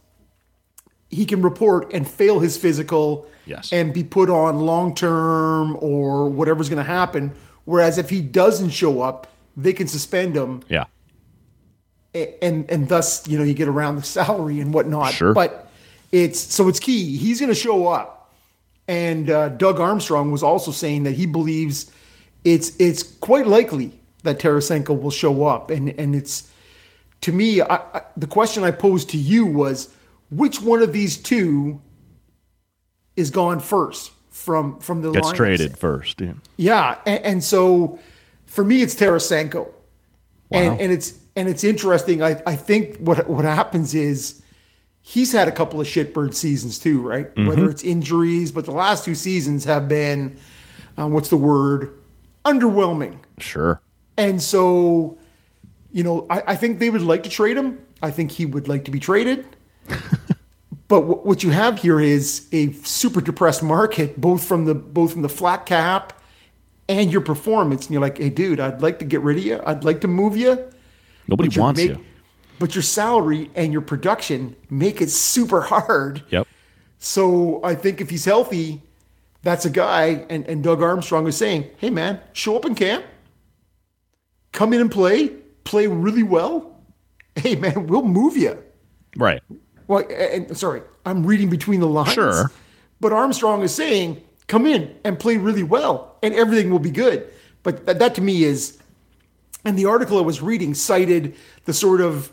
he can report and fail his physical yes. and be put on long term or whatever's going to happen. Whereas if he doesn't show up, they can suspend him. Yeah. And and thus, you know, you get around the salary and whatnot. Sure. But it's so it's key. He's going to show up. And uh, Doug Armstrong was also saying that he believes it's it's quite likely that Tarasenko will show up. And and it's to me, I, I, the question I posed to you was which one of these two is gone first from from the gets Lions? traded first. Yeah, yeah, and, and so for me, it's Tarasenko, wow. and and it's and it's interesting. I I think what what happens is he's had a couple of shitbird seasons too, right? Mm-hmm. Whether it's injuries, but the last two seasons have been uh, what's the word? Underwhelming. Sure. And so, you know, I, I think they would like to trade him. I think he would like to be traded. but w- what you have here is a super depressed market, both from the both from the flat cap and your performance. And you're like, hey, dude, I'd like to get rid of you. I'd like to move you. Nobody wants make, you. But your salary and your production make it super hard. Yep. So I think if he's healthy, that's a guy. And, and Doug Armstrong is saying, hey, man, show up in camp, come in and play, play really well. Hey, man, we'll move you. Right. Well, and sorry, I'm reading between the lines. Sure. But Armstrong is saying, come in and play really well, and everything will be good. But that, that to me is, and the article I was reading cited the sort of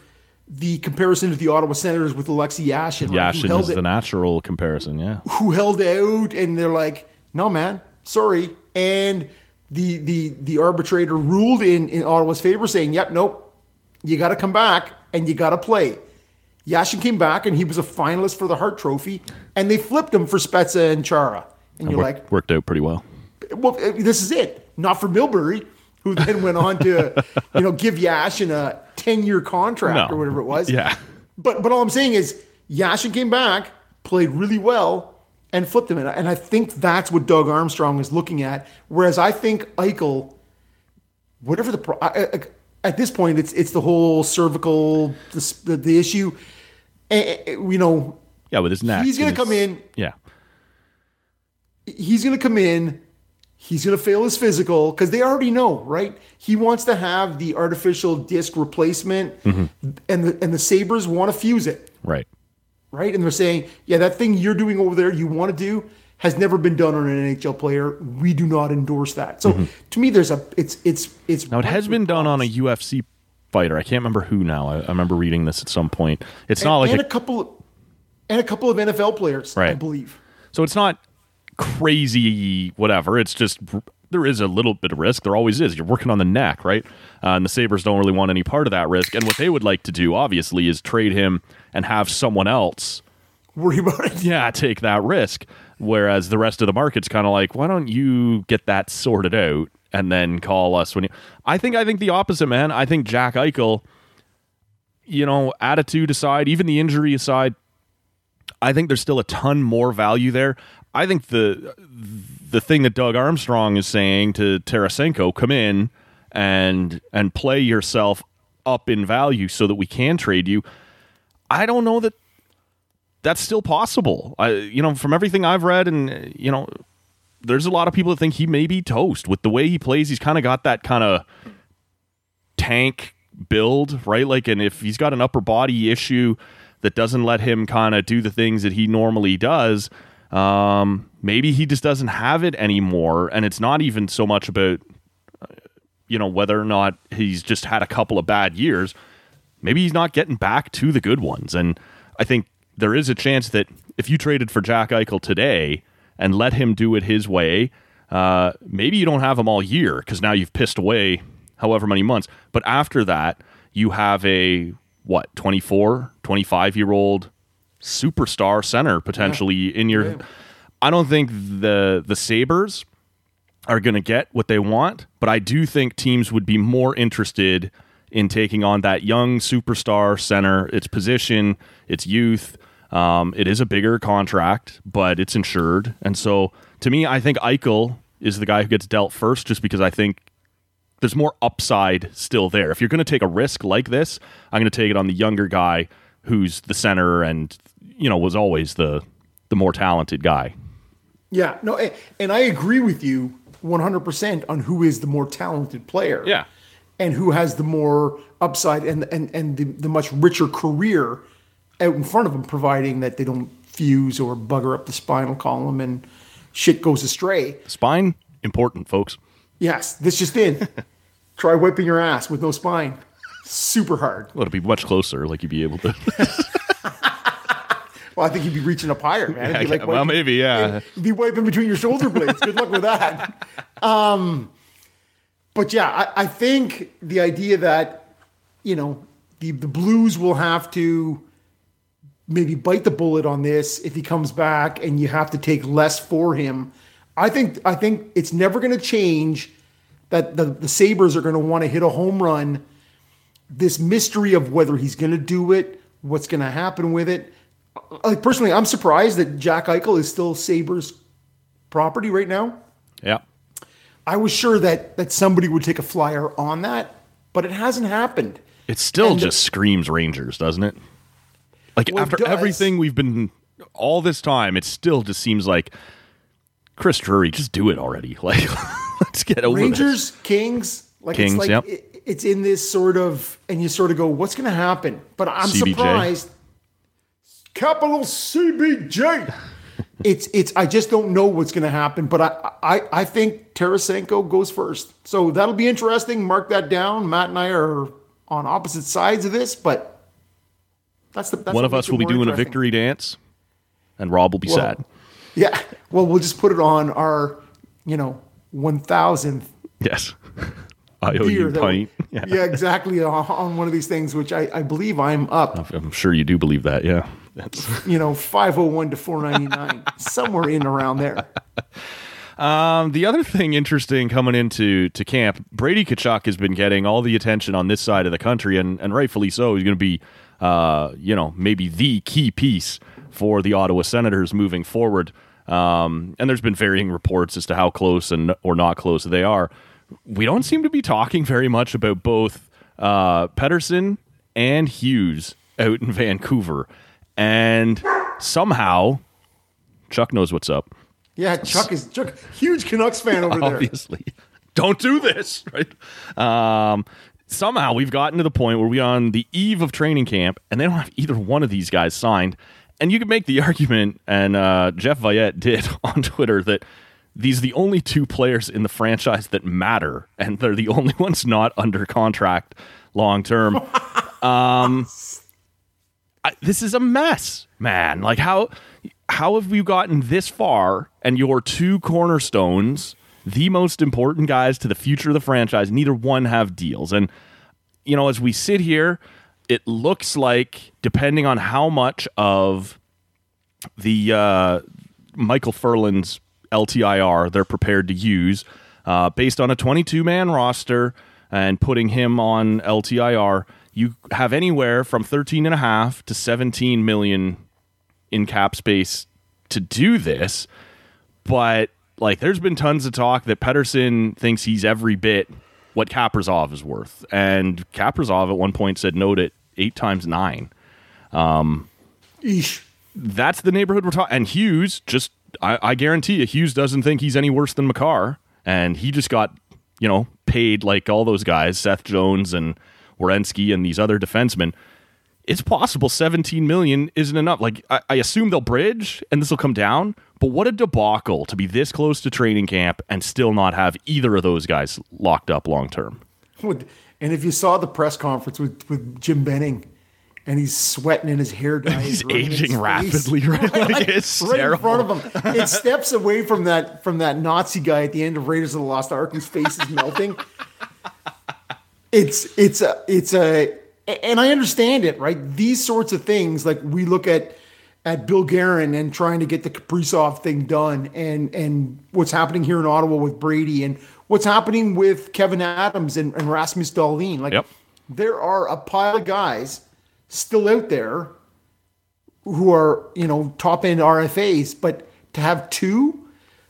the comparison to the Ottawa Senators with Alexei Yashin. Right? Yashin is the natural comparison, yeah. Who held out, and they're like, no, man, sorry. And the the the arbitrator ruled in, in Ottawa's favor, saying, yep, nope, you got to come back and you got to play. Yashin came back and he was a finalist for the Hart Trophy, and they flipped him for Spezza and Chara. And you're worked, like, worked out pretty well. Well, uh, this is it. Not for Milbury, who then went on to, you know, give Yashin a ten year contract no. or whatever it was. Yeah. But but all I'm saying is Yashin came back, played really well, and flipped him. In. And I think that's what Doug Armstrong is looking at. Whereas I think Eichel, whatever the I, at this point, it's it's the whole cervical the, the issue you know, yeah, with his neck. He's going to come in. Yeah. He's going to come in. He's going to fail his physical because they already know, right? He wants to have the artificial disc replacement, mm-hmm. and the and the Sabres want to fuse it, right? Right, and they're saying, yeah, that thing you're doing over there, you want to do, has never been done on an NHL player. We do not endorse that. So mm-hmm. to me, there's a it's it's it's now it has been done on a UFC fighter. I can't remember who now. I, I remember reading this at some point. It's and, not like and a, a, couple and a couple of NFL players, right. I believe. So it's not crazy whatever. It's just there is a little bit of risk. There always is. You're working on the neck, right? Uh, and the Sabres don't really want any part of that risk. And what they would like to do, obviously, is trade him and have someone else Worry about it. yeah, take that risk. Whereas the rest of the market's kind of like, why don't you get that sorted out and then call us when you? I think I think the opposite, man. I think Jack Eichel, you know, attitude aside, even the injury aside, I think there's still a ton more value there. I think the the thing that Doug Armstrong is saying to Tarasenko, come in and and play yourself up in value so that we can trade you. I don't know that that's still possible. I, you know, from everything I've read, and you know, there's a lot of people that think he may be toast with the way he plays. He's kind of got that kind of tank build, right? Like, and if he's got an upper body issue that doesn't let him kind of do the things that he normally does, um, maybe he just doesn't have it anymore. And it's not even so much about, you know, whether or not he's just had a couple of bad years. Maybe he's not getting back to the good ones. And I think there is a chance that if you traded for Jack Eichel today and let him do it his way, uh, maybe you don't have him all year because now you've pissed away however many months. But after that, you have a what 24, 25 year old superstar center potentially yeah. in your. Yeah. I don't think the the Sabres are going to get what they want, but I do think teams would be more interested in taking on that young superstar center, its position, its youth, um, it is a bigger contract, but it's insured. And so to me, I think Eichel is the guy who gets dealt first just because I think there's more upside still there. If you're going to take a risk like this, I'm going to take it on the younger guy who's the center and, you know, was always the the more talented guy. Yeah, no, and I agree with you 100% on who is the more talented player. Yeah. And who has the more upside and and and the, the much richer career out in front of them, providing that they don't fuse or bugger up the spinal column and shit goes astray. Spine important, folks. Yes, this just in. Try wiping your ass with no spine. Super hard. Well, it'd be much closer. Like you'd be able to. well, I think you'd be reaching up higher, man. Yeah, like wiping, well, maybe, yeah. You'd be wiping between your shoulder blades. Good luck with that. Um, but yeah, I, I think the idea that you know the the Blues will have to maybe bite the bullet on this if he comes back and you have to take less for him. I think I think it's never going to change that the, the Sabres are going to want to hit a home run. This mystery of whether he's going to do it, what's going to happen with it. Like personally, I'm surprised that Jack Eichel is still Sabres property right now. Yeah. I was sure that that somebody would take a flyer on that, but it hasn't happened. It still and just screams Rangers, doesn't it? Like well, after everything we've been all this time, it still just seems like Chris Drury, just do it already. Like let's get over Rangers, this. Kings, like Kings, it's like yep. it, it's in this sort of, and you sort of go, what's going to happen? But I'm CBJ. surprised. Capital CBJ. it's it's. I just don't know what's going to happen. But I I I think Tarasenko goes first, so that'll be interesting. Mark that down. Matt and I are on opposite sides of this, but that's the that's one of us will be doing a victory dance, and Rob will be well, sad. Yeah, well, we'll just put it on our, you know, one thousandth. Yes, I owe you pint. Yeah. yeah. exactly on one of these things, which I, I believe I'm up. I'm sure you do believe that. Yeah, That's... you know, five oh one to four ninety nine, somewhere in around there. Um, the other thing interesting coming into to camp, Brady Tkachuk has been getting all the attention on this side of the country, and, and rightfully so. He's going to be uh, you know, maybe the key piece for the Ottawa Senators moving forward. Um, and there's been varying reports as to how close and or not close they are. We don't seem to be talking very much about both uh, Pettersson and Hughes out in Vancouver, and somehow Chuck knows what's up. Yeah, Chuck is Chuck, huge Canucks fan over there. Obviously, don't do this, right? Um, somehow we've gotten to the point where we're on the eve of training camp and they don't have either one of these guys signed. And you could make the argument, and uh, Jeff Viet did on Twitter, that these are the only two players in the franchise that matter, and they're the only ones not under contract long term. um, I, this is a mess, man. Like how how have you gotten this far and your two cornerstones, the most important guys to the future of the franchise, neither one have deals? And, you know, as we sit here, it looks like, depending on how much of the uh, Micheal Ferland's LTIR they're prepared to use, uh, based on a 22 man roster and putting him on LTIR, you have anywhere from 13 and a half to 17 million in cap space to do this. But like, there's been tons of talk that Pettersson thinks he's every bit what Kaprizov is worth, and Kaprizov at one point said note it eight times nine. Um, Eesh. That's the neighborhood we're talking. And Hughes just, I, I guarantee you, Hughes doesn't think he's any worse than Makar, and he just got, you know, paid like all those guys, Seth Jones and Werenski and these other defensemen it's possible 17 million isn't enough. Like I, I assume they'll bridge and this will come down, but what a debacle to be this close to training camp and still not have either of those guys locked up long term. And if you saw the press conference with, with Jim Benning, and he's sweating and his hair dye. He's is running in aging rapidly, right? Like, it's right in front of him. It steps away from that from that Nazi guy at the end of Raiders of the Lost Ark whose face is melting. It's it's a it's a and I understand it, right? These sorts of things, like we look at at Bill Guerin and trying to get the Kaprizov thing done, and and what's happening here in Ottawa with Brady, and what's happening with Kevyn Adams and, and Rasmus Dahlin. Like Yep. there are a pile of guys still out there who are you know top end RFAs, but to have two,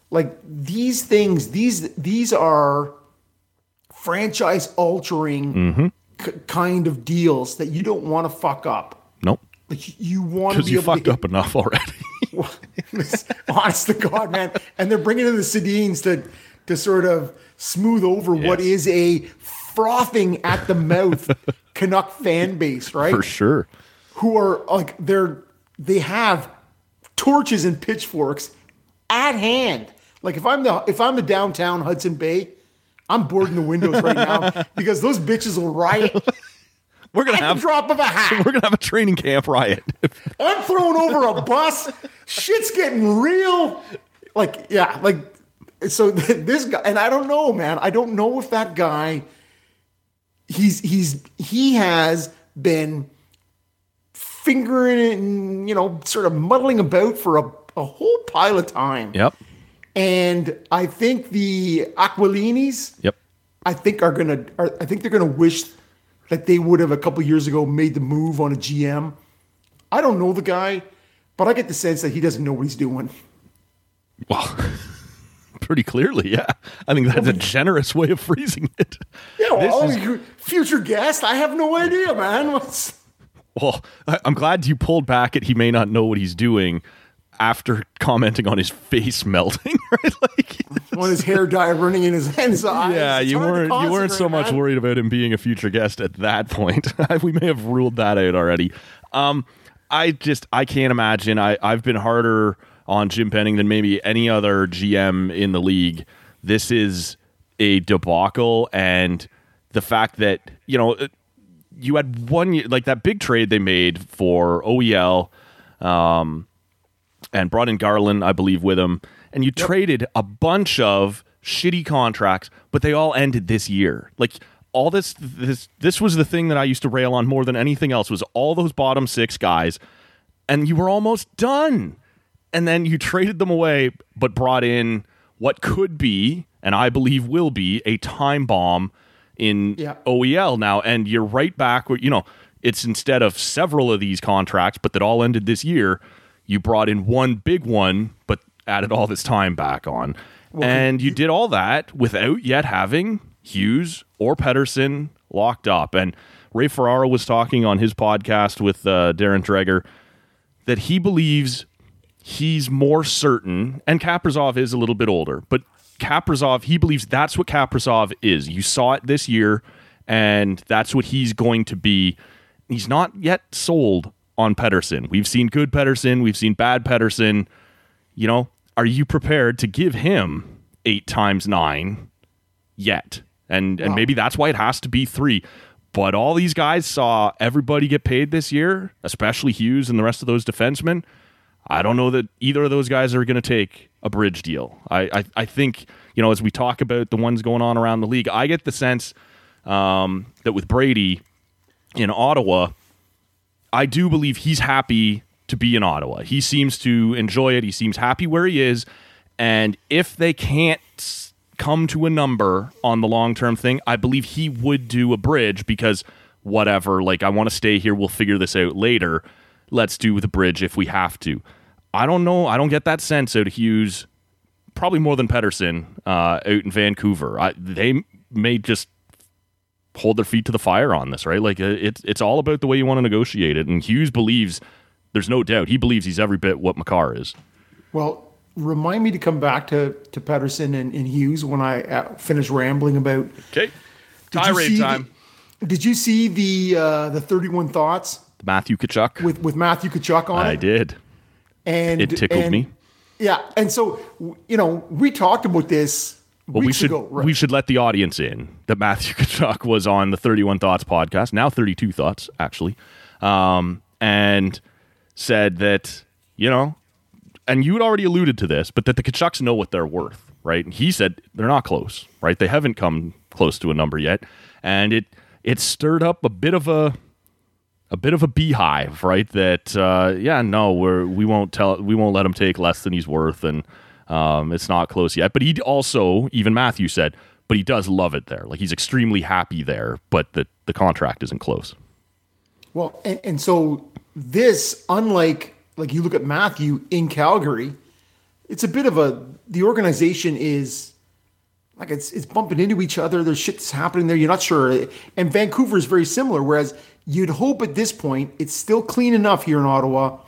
like these things, these these are franchise altering mm-hmm. k- kind of deals that you don't want to fuck up. Nope. Like you want to Because be you fucked to up enough already. honest to God, man. And they're bringing in the Sedins to to sort of smooth over what Yes. is a frothing at the mouth Canuck fan base, right? For sure. Who are like they're they have torches and pitchforks at hand. Like if I'm the if I'm the downtown Hudson Bay, I'm boarding the windows right now because those bitches will riot We're gonna have drop of a hat. we're gonna have a training camp riot. I'm throwing over a bus. Shit's getting real. Like, yeah, like, so this guy, and I don't know, man. I don't know if that guy, he's, he's, he has been fingering it and, you know, sort of muddling about for a, a whole pile of time. yep. And I think the Aquilinis, Yep. I think are gonna. Are, I think they're gonna wish that they would have a couple years ago made the move on a GM. I don't know the guy, but I get the sense that he doesn't know what he's doing. Well, pretty clearly, yeah. I think that's a generous way of phrasing it. Yeah, well, This is- you- future guest, I have no idea, man. What's Well, I'm glad you pulled back it. He may not know what he's doing after commenting on his face melting, right? Like, on his hair dye running in his, hands. yeah, you weren't you weren't so much worried about him being a future guest at that point. we may have ruled that out already. Um, I just I can't imagine. I I've been harder on Jim Benning than maybe any other GM in the league. This is a debacle, and the fact that you know uh, you had one year like that big trade they made for OEL um, and brought in Garland, I believe, with him. And you traded a bunch of shitty contracts, but they all ended this year. Like all this, this, this was the thing that I used to rail on more than anything else was all those bottom six guys, and you were almost done. And then you traded them away, but brought in what could be, and I believe will be, a time bomb in Yeah. OEL now. And you're right back where, you know, it's instead of several of these contracts, but that all ended this year, you brought in one big one, but added all this time back on. and you did all that without yet having Hughes or Pettersson locked up. And Ray Ferraro was talking on his podcast with uh, Darren Dreger that he believes he's more certain, and Kaprizov is a little bit older, but Kaprizov, he believes that's what Kaprizov is. You saw it this year, and that's what he's going to be. He's not yet sold on Pettersson. We've seen good Pettersson, we've seen bad Pettersson. You know, are you prepared to give him eight times nine yet? And and maybe that's why it has to be three. But all these guys saw everybody get paid this year, especially Hughes and the rest of those defensemen. I don't know that either of those guys are going to take a bridge deal. I, I, I think, you know, as we talk about the ones going on around the league, I get the sense um, that with Brady in Ottawa, I do believe he's happy to be in Ottawa. He seems to enjoy it. He seems happy where he is. And if they can't come to a number on the long term thing, I believe he would do a bridge because whatever, like, I want to stay here. We'll figure this out later. Let's do the bridge if we have to. I don't know. I don't get that sense out of Hughes, probably more than Pettersson uh, out in Vancouver. I, they may just hold their feet to the fire on this, right? Like uh, it's it's all about the way you want to negotiate it. And Hughes believes, there's no doubt, he believes he's every bit what Makar is. Well, remind me to come back to to Pettersson and, and Hughes when I uh, finish rambling about. Okay, Did you see the- did you see the uh, the thirty one thoughts Matthew Tkachuk. with with Matthew Tkachuk on I it? did. And It tickled and- me. Yeah, and so you know we talked about this Well, we should ago. Right? we should let the audience in that Matthew Tkachuk was on the 31 Thoughts podcast, now 32 Thoughts actually, um, and said that you know, and you had already alluded to this, but that the Tkachuks know what they're worth, right? And he said they're not close, right? They haven't come close to a number yet, and it it stirred up a bit of a a bit of a beehive, right? That uh, yeah, no, we're we won't tell we won't let him take less than he's worth, and um, it's not close yet. But he also, even Matthew said, but he does love it there. Like he's extremely happy there, but the the contract isn't close. Well, and, and so this, unlike like you look at Matthew in Calgary, it's a bit of a the organization is like it's it's bumping into each other. There's shit's happening there. You're not sure. And Vancouver is very similar. Whereas you'd hope at this point it's still clean enough here in Ottawa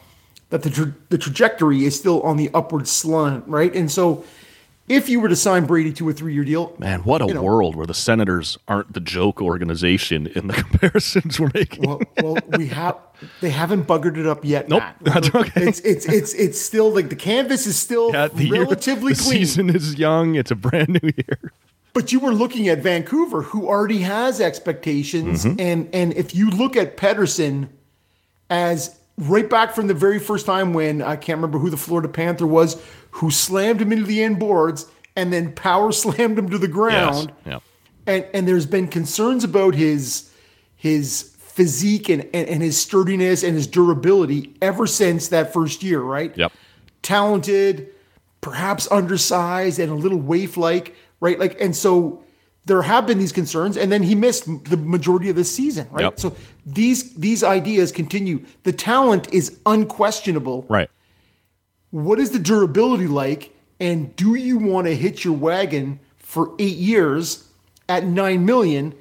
that the tra- the trajectory is still on the upward slant, right? And so if you were to sign Brady to a three year deal, Man, what a You know- world where the Senators aren't the joke organization in the comparisons we're making. well, well, we have they haven't buggered it up yet. Nope, that's okay. It's it's it's it's still like the canvas is still Yeah, the year- relatively the clean. season is young. It's a brand new year. But you were looking at Vancouver, who already has expectations, Mm-hmm. and and if you look at Pettersson as right back from the very first time when I can't remember who the Florida Panther was, who slammed him into the end boards and then power slammed him to the ground. Yeah. and and there's been concerns about his his physique and, and, and his sturdiness and his durability ever since that first year, right? Yep. Talented, perhaps undersized and a little waif like, right? Like, and so there have been these concerns, and then he missed the majority of the season, right? Yep. So these these ideas continue. The talent is unquestionable. Right. What is the durability like? And do you want to hit your wagon for eight years at nine million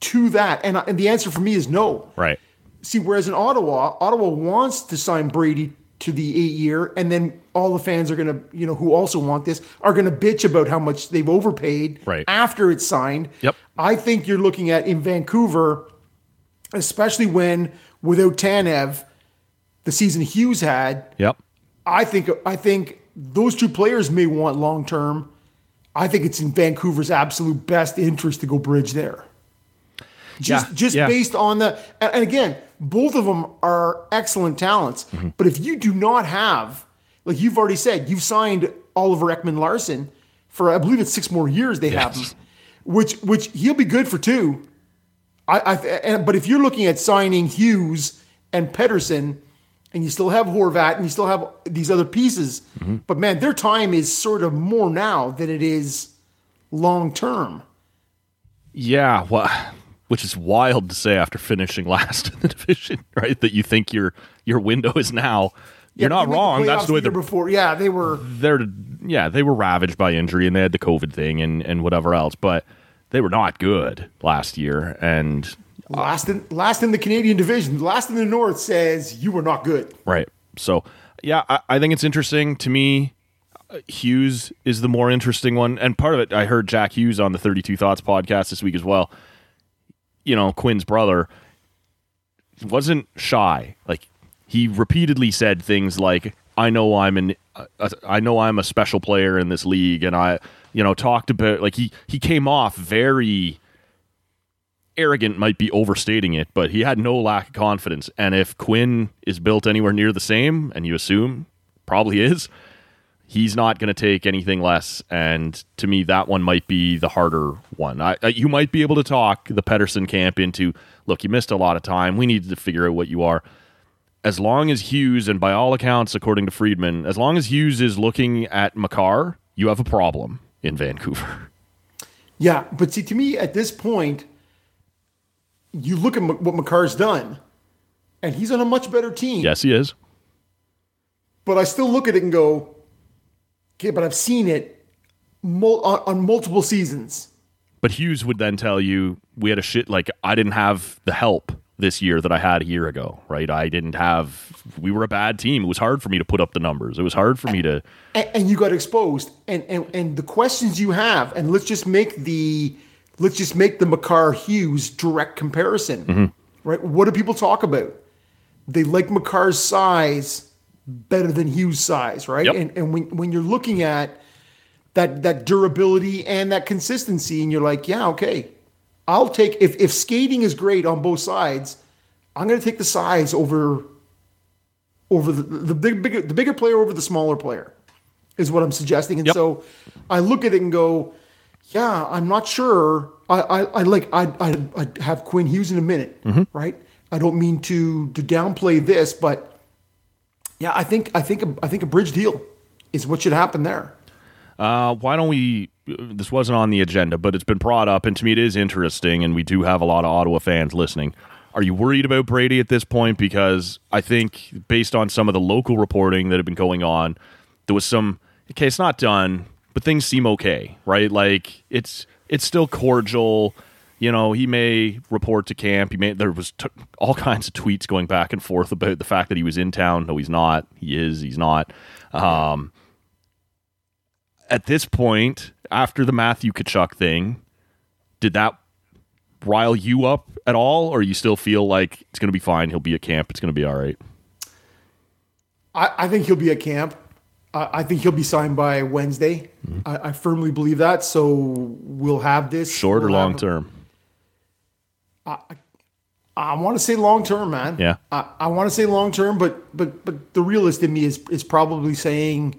to that? And, and the answer for me is no. Right. See, whereas in Ottawa, Ottawa wants to sign Brady to the eight year, and then all the fans are going to, you know, who also want this, are going to bitch about how much they've overpaid Right. after it's signed. Yep. I think you're looking at in Vancouver, especially when without Tanev, the season Hughes had, Yep. I think I think those two players may want long term. I think it's in Vancouver's absolute best interest to go bridge there. Just Yeah, just yeah. based on the and again, both of them are excellent talents. Mm-hmm. But if you do not have, like you've already said, you've signed Oliver Ekman Larsson for I believe it's six more years they have him, which which he'll be good for two. I, I and, but if you're looking at signing Hughes and Pettersson, and you still have Horvat and you still have these other pieces, Mm-hmm. but man, their time is sort of more now than it is long term. Yeah, well, which is wild to say after finishing last in the division, right? That you think your your window is now. You're Yeah, not wrong. That's the way they're, before. Yeah, they were. they're. Yeah, they were ravaged by injury and they had the COVID thing and and whatever else, but they were not good last year. And Last in last in the Canadian division, last in the North says you were not good. Right. So, yeah, I, I think it's interesting. To me, uh, Hughes is the more interesting one. And part of it, I heard Jack Hughes on the 32 Thoughts podcast this week as well. You know, Quinn's brother wasn't shy. Like, he repeatedly said things like, I know I'm an, uh, I know I'm a special player in this league. And I, you know, talked about, like, he, he came off very arrogant might be overstating it, but he had no lack of confidence. And if Quinn is built anywhere near the same, and you assume probably is, he's not going to take anything less. And to me, that one might be the harder one. I, I, you might be able to talk the Pettersson camp into look, you missed a lot of time. We need to figure out what you are. As long as Hughes, and by all accounts, according to Friedman, as long as Hughes is looking at Makar, you have a problem in Vancouver. Yeah, but see, to me, at this point, you look at what Makar's done, and he's on a much better team. Yes, he is. But I still look at it and go, okay, but I've seen it mul- on, on multiple seasons. But Hughes would then tell you we had a shit like I didn't have the help this year that I had a year ago, right? I didn't have we were a bad team. It was hard for me to put up the numbers. It was hard for me to and, and, you got exposed. And, and and the questions you have, and let's just make the let's just make the Makar Hughes direct comparison. Mm-hmm. Right? What do people talk about? They like Makar's size better than Hughes' size, right? Yep. And and when when you're looking at that that durability and that consistency, and you're like, yeah, okay, I'll take if if skating is great on both sides, I'm going to take the size over over the the big bigger the bigger player over the smaller player is what I'm suggesting. And Yep. so I look at it and go, yeah, I'm not sure. I I, I like I I I'd have Quinn Hughes in a minute, mm-hmm. right? I don't mean to to downplay this, but yeah, I think I think I think a bridge deal is what should happen there. Uh, why don't we? This wasn't on the agenda, but it's been brought up, and to me, it is interesting. And we do have a lot of Ottawa fans listening. Are you worried about Brady at this point? Because I think, based on some of the local reporting that had been going on, there was some. Okay, it's not done, but things seem okay, right? Like it's it's still cordial. You know, he may report to camp. He may. There was t- all kinds of tweets going back and forth about the fact that he was in town. No, he's not. He is. He's not. Um, at this point, after the Matthew Tkachuk thing, did that rile you up at all, or you still feel like it's going to be fine? He'll be at camp. It's going to be all right. I, I think he'll be at camp. I, I think he'll be signed by Wednesday. Mm-hmm. I, I firmly believe that. So we'll have this Short or we'll long term? I I want to say long term, man. Yeah. I, I want to say long term, but but but the realist in me is is probably saying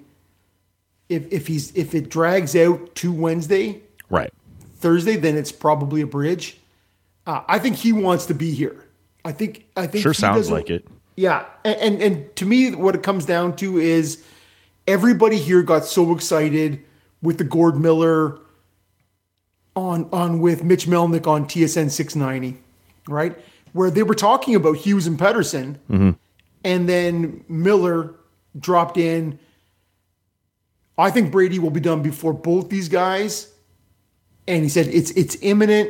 if if he's if it drags out to Wednesday, Right. Thursday, then it's probably a bridge. Uh, I think he wants to be here. I think I think Sure sounds like it. Yeah, and, and and to me, what it comes down to is everybody here got so excited with the Gord Miller on on with Mitch Melnick on TSN 690, right? Where they were talking about Hughes and Pettersson, mm-hmm. and then Miller dropped in. I think Brady will be done before both these guys, and he said it's it's imminent.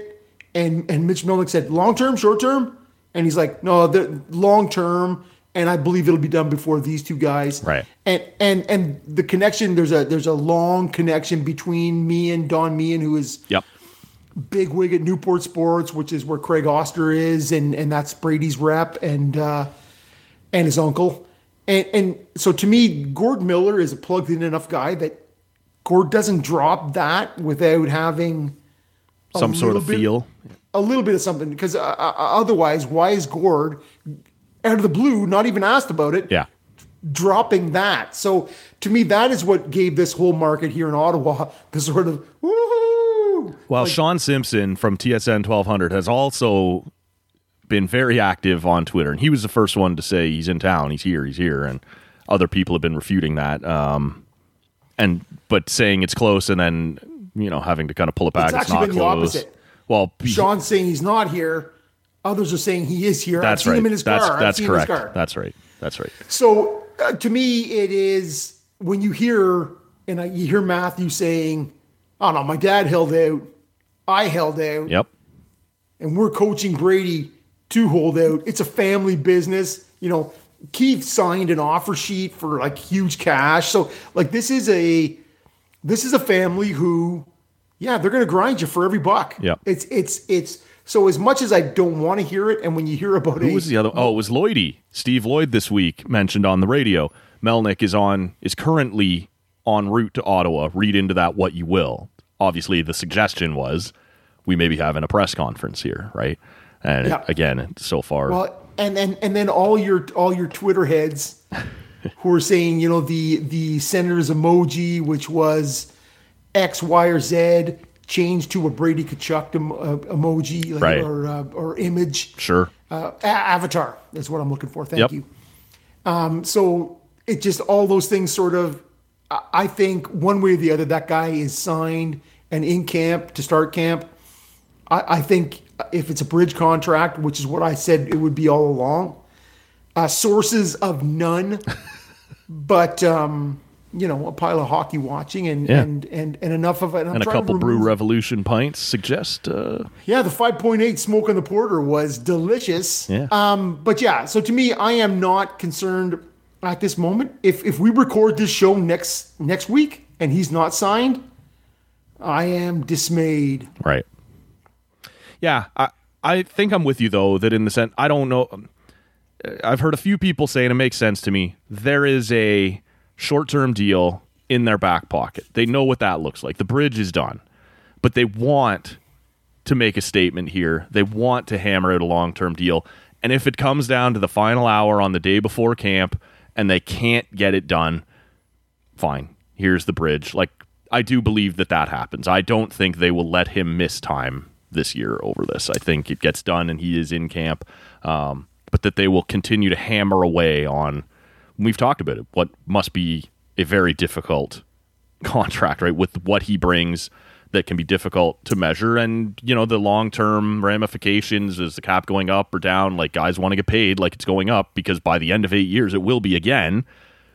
And and Mitch Melnick said long term, short term, and he's like no, the long term, and I believe it'll be done before these two guys. Right. And and and the connection there's a there's a long connection between me and Don Meehan, who is Yep. big wig at Newport Sports, which is where Craig Oster is, and and that's Brady's rep and uh, and his uncle. And and so to me, Gord Miller is a plugged in enough guy that Gord doesn't drop that without having Some sort of bit- feel. a little bit of something. Because uh, uh, otherwise, why is Gord out of the blue, not even asked about it, Yeah. dropping that? So to me, that is what gave this whole market here in Ottawa the sort of woohoo. Well, Like, Sean Simpson from TSN 1200 has also been very active on Twitter, and he was the first one to say he's in town, he's here, he's here, and other people have been refuting that. Um, and but saying it's close, and then you know having to kind of pull it back. It's It's, actually not been the close. opposite. Well, Sean's saying he's not here. Others are saying he is here. that's I've seen right. him in his that's that's seen him his correct. That's right. That's right. So uh, to me, it is when you hear and I, you hear Matthew saying, "Oh no, my dad held out, I held out, Yep. and we're coaching Brady to hold out. It's a family business." You know, Keith signed an offer sheet for like huge cash. So like this is a this is a family who, yeah, they're going to grind you for every buck. Yeah. It's it's it's. So as much as I don't want to hear it, and when you hear about Who a was the other? Oh, it was Lloydie. Steve Lloyd this week mentioned on the radio. Melnick is on is currently en route to Ottawa. Read into that what you will. Obviously, the suggestion was we may be having a press conference here, right? And Yeah. again, so far, Well, and and and then all your all your Twitter heads who are saying, you know, the the senator's emoji, which was X, Y, or Z, changed to a Brady Tkachuk em- uh, emoji like, Right. or uh, or image. sure, Uh, a- avatar is what I'm looking for. Thank Yep. you. Um, so it just all those things sort of. I- I think one way or the other, that guy is signed and in camp to start camp. I, I think if it's a bridge contract, which is what I said it would be all along, uh, sources of none, but um, you know, a pile of hockey watching and Yeah. and, and and enough of it. I'm and a couple Brew Revolution pints suggest. Uh, yeah, the 5.8 smoke on the porter was delicious. Yeah. Um, but yeah, so to me, I am not concerned at this moment. If if we record this show next next week and he's not signed, I am dismayed. Right. Yeah, I I think I'm with you though that in the sense I don't know. I've heard a few people say, and it makes sense to me. There is a short-term deal in their back pocket. They know what that looks like. The bridge is done, but they want to make a statement here. They want to hammer out a long-term deal, and if it comes down to the final hour on the day before camp and they can't get it done, fine. Here's the bridge. Like I do believe that that happens. I don't think they will let him miss time this year over this. I think it gets done and he is in camp. Um, but that they will continue to hammer away on. We've talked about it. What must be a very difficult contract, right? With what he brings, that can be difficult to measure, and you know the long term ramifications. Is the cap going up or down? Like guys want to get paid, like it's going up because by the end of eight years it will be again.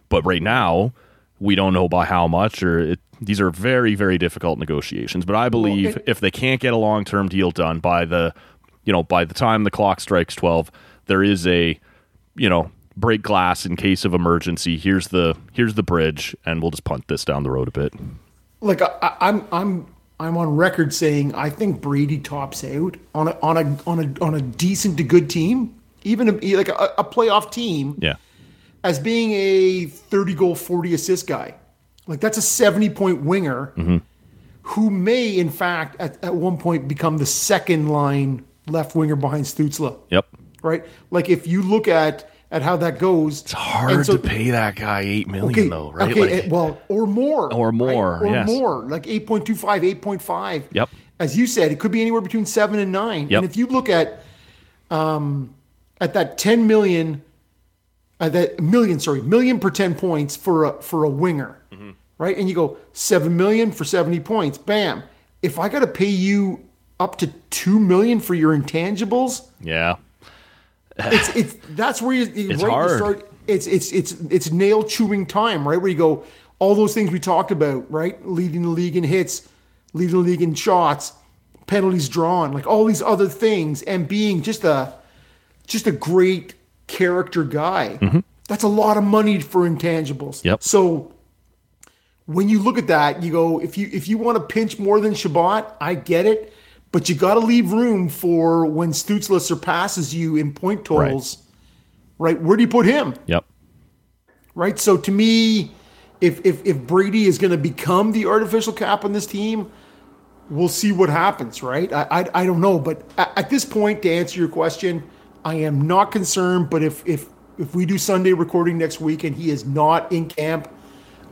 But right now, we don't know by how much, or it, these are very, very difficult negotiations. But I believe it- if they can't get a long term deal done by the, you know, by the time the clock strikes twelve, there is a, you know, break glass in case of emergency. Here's the here's the bridge, and we'll just punt this down the road a bit. Like I, I'm I'm I'm on record saying I think Brady tops out on a on a on a on a decent to good team, even a, like a, a playoff team. Yeah, as being a 30 goal, 40 assist guy. Like that's a 70 point winger mm-hmm. who may, in fact, at, at one point become the second line left winger behind Stützle. yep. Right? Like if you look at at how that goes. It's hard to pay that guy eight million though, right? Okay, Like- eh, well, or more. Or more, Or yes. more. Like 8.25, 8.5. Yep. As you said, it could be anywhere between seven and nine. Yep. And if you look at um at that 10 million uh, that million, sorry, million per 10 points for a for a winger. Mm-hmm. Right? And you go 7 million for 70 points. Bam. If I got to pay you up to 2 million for your intangibles, yeah, it's it's that's where you, It's right, you start it's it's it's it's nail chewing time, right? Where you go all those things we talked about, right? Leading the league in hits, leading the league in shots, penalties drawn, like all these other things, and being just a just a great character guy. Mm-hmm. That's a lot of money for intangibles. Yep. So when you look at that, you go, if you if you want to pinch more than Chabot, I get it, but you got to leave room for when Stützle surpasses you in point totals. Right. Where do you put him? yep. Right. So to me, if if if Brady is going to become the artificial cap on this team, we'll see what happens. Right. I I, I don't know, but at, at this point, to answer your question, I am not concerned. But if if if we do Sunday recording next week and he is not in camp,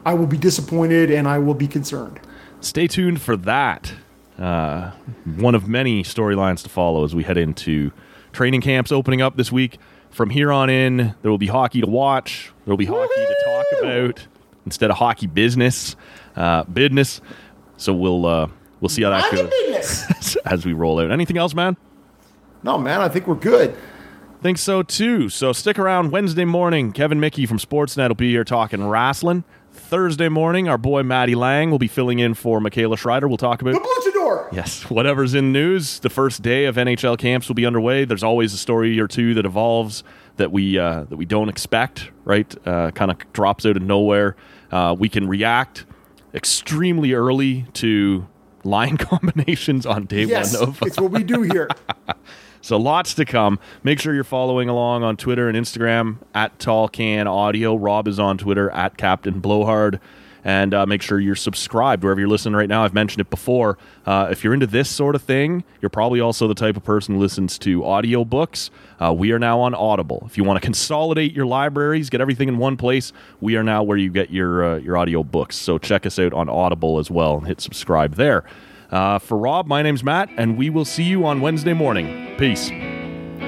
I will be disappointed and I will be concerned. Stay tuned for that. Uh, one of many storylines to follow as we head into training camps opening up this week. From here on in, there will be hockey to watch. There will be hockey to talk about instead of hockey business, uh, business. So we'll uh, we'll see how that I'm goes business. as we roll out. Anything else, man? no, man, I think we're good. Think so too. So stick around Wednesday morning. Kevin Mickey from Sportsnet will be here talking wrestling. Thursday morning, our boy Matty Lang will be filling in for Michaela Schreider. We'll talk about Luchador. Yes, whatever's in news. The first day of NHL camps will be underway. There's always a story or two that evolves that we uh, that we don't expect. Right, uh, kind of drops out of nowhere. Uh, we can react extremely early to line combinations on day Yes, one of. it's what we do here. So lots to come. Make sure you're following along on Twitter and Instagram at Tall Can Audio. Rob is on Twitter at Captain Blowhard. And uh, make sure you're subscribed wherever you're listening right now. I've mentioned it before. Uh, if you're into this sort of thing, you're probably also the type of person who listens to audiobooks. Uh, we are now on Audible. If you want to consolidate your libraries, get everything in one place, we are now where you get your uh, your audio books. So check us out on Audible as well and hit subscribe there. Uh, for Rob, my name's Matt, and we will see you on Wednesday morning. Peace.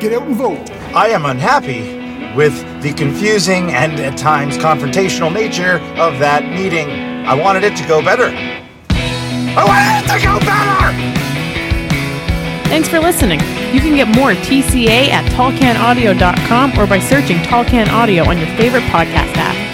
Get out and vote. I am unhappy with the confusing and at times confrontational nature of that meeting. I wanted it to go better. I wanted it to go better! Thanks for listening. You can get more TCA at tallcanaudio.com or by searching Tall Can Audio on your favorite podcast app.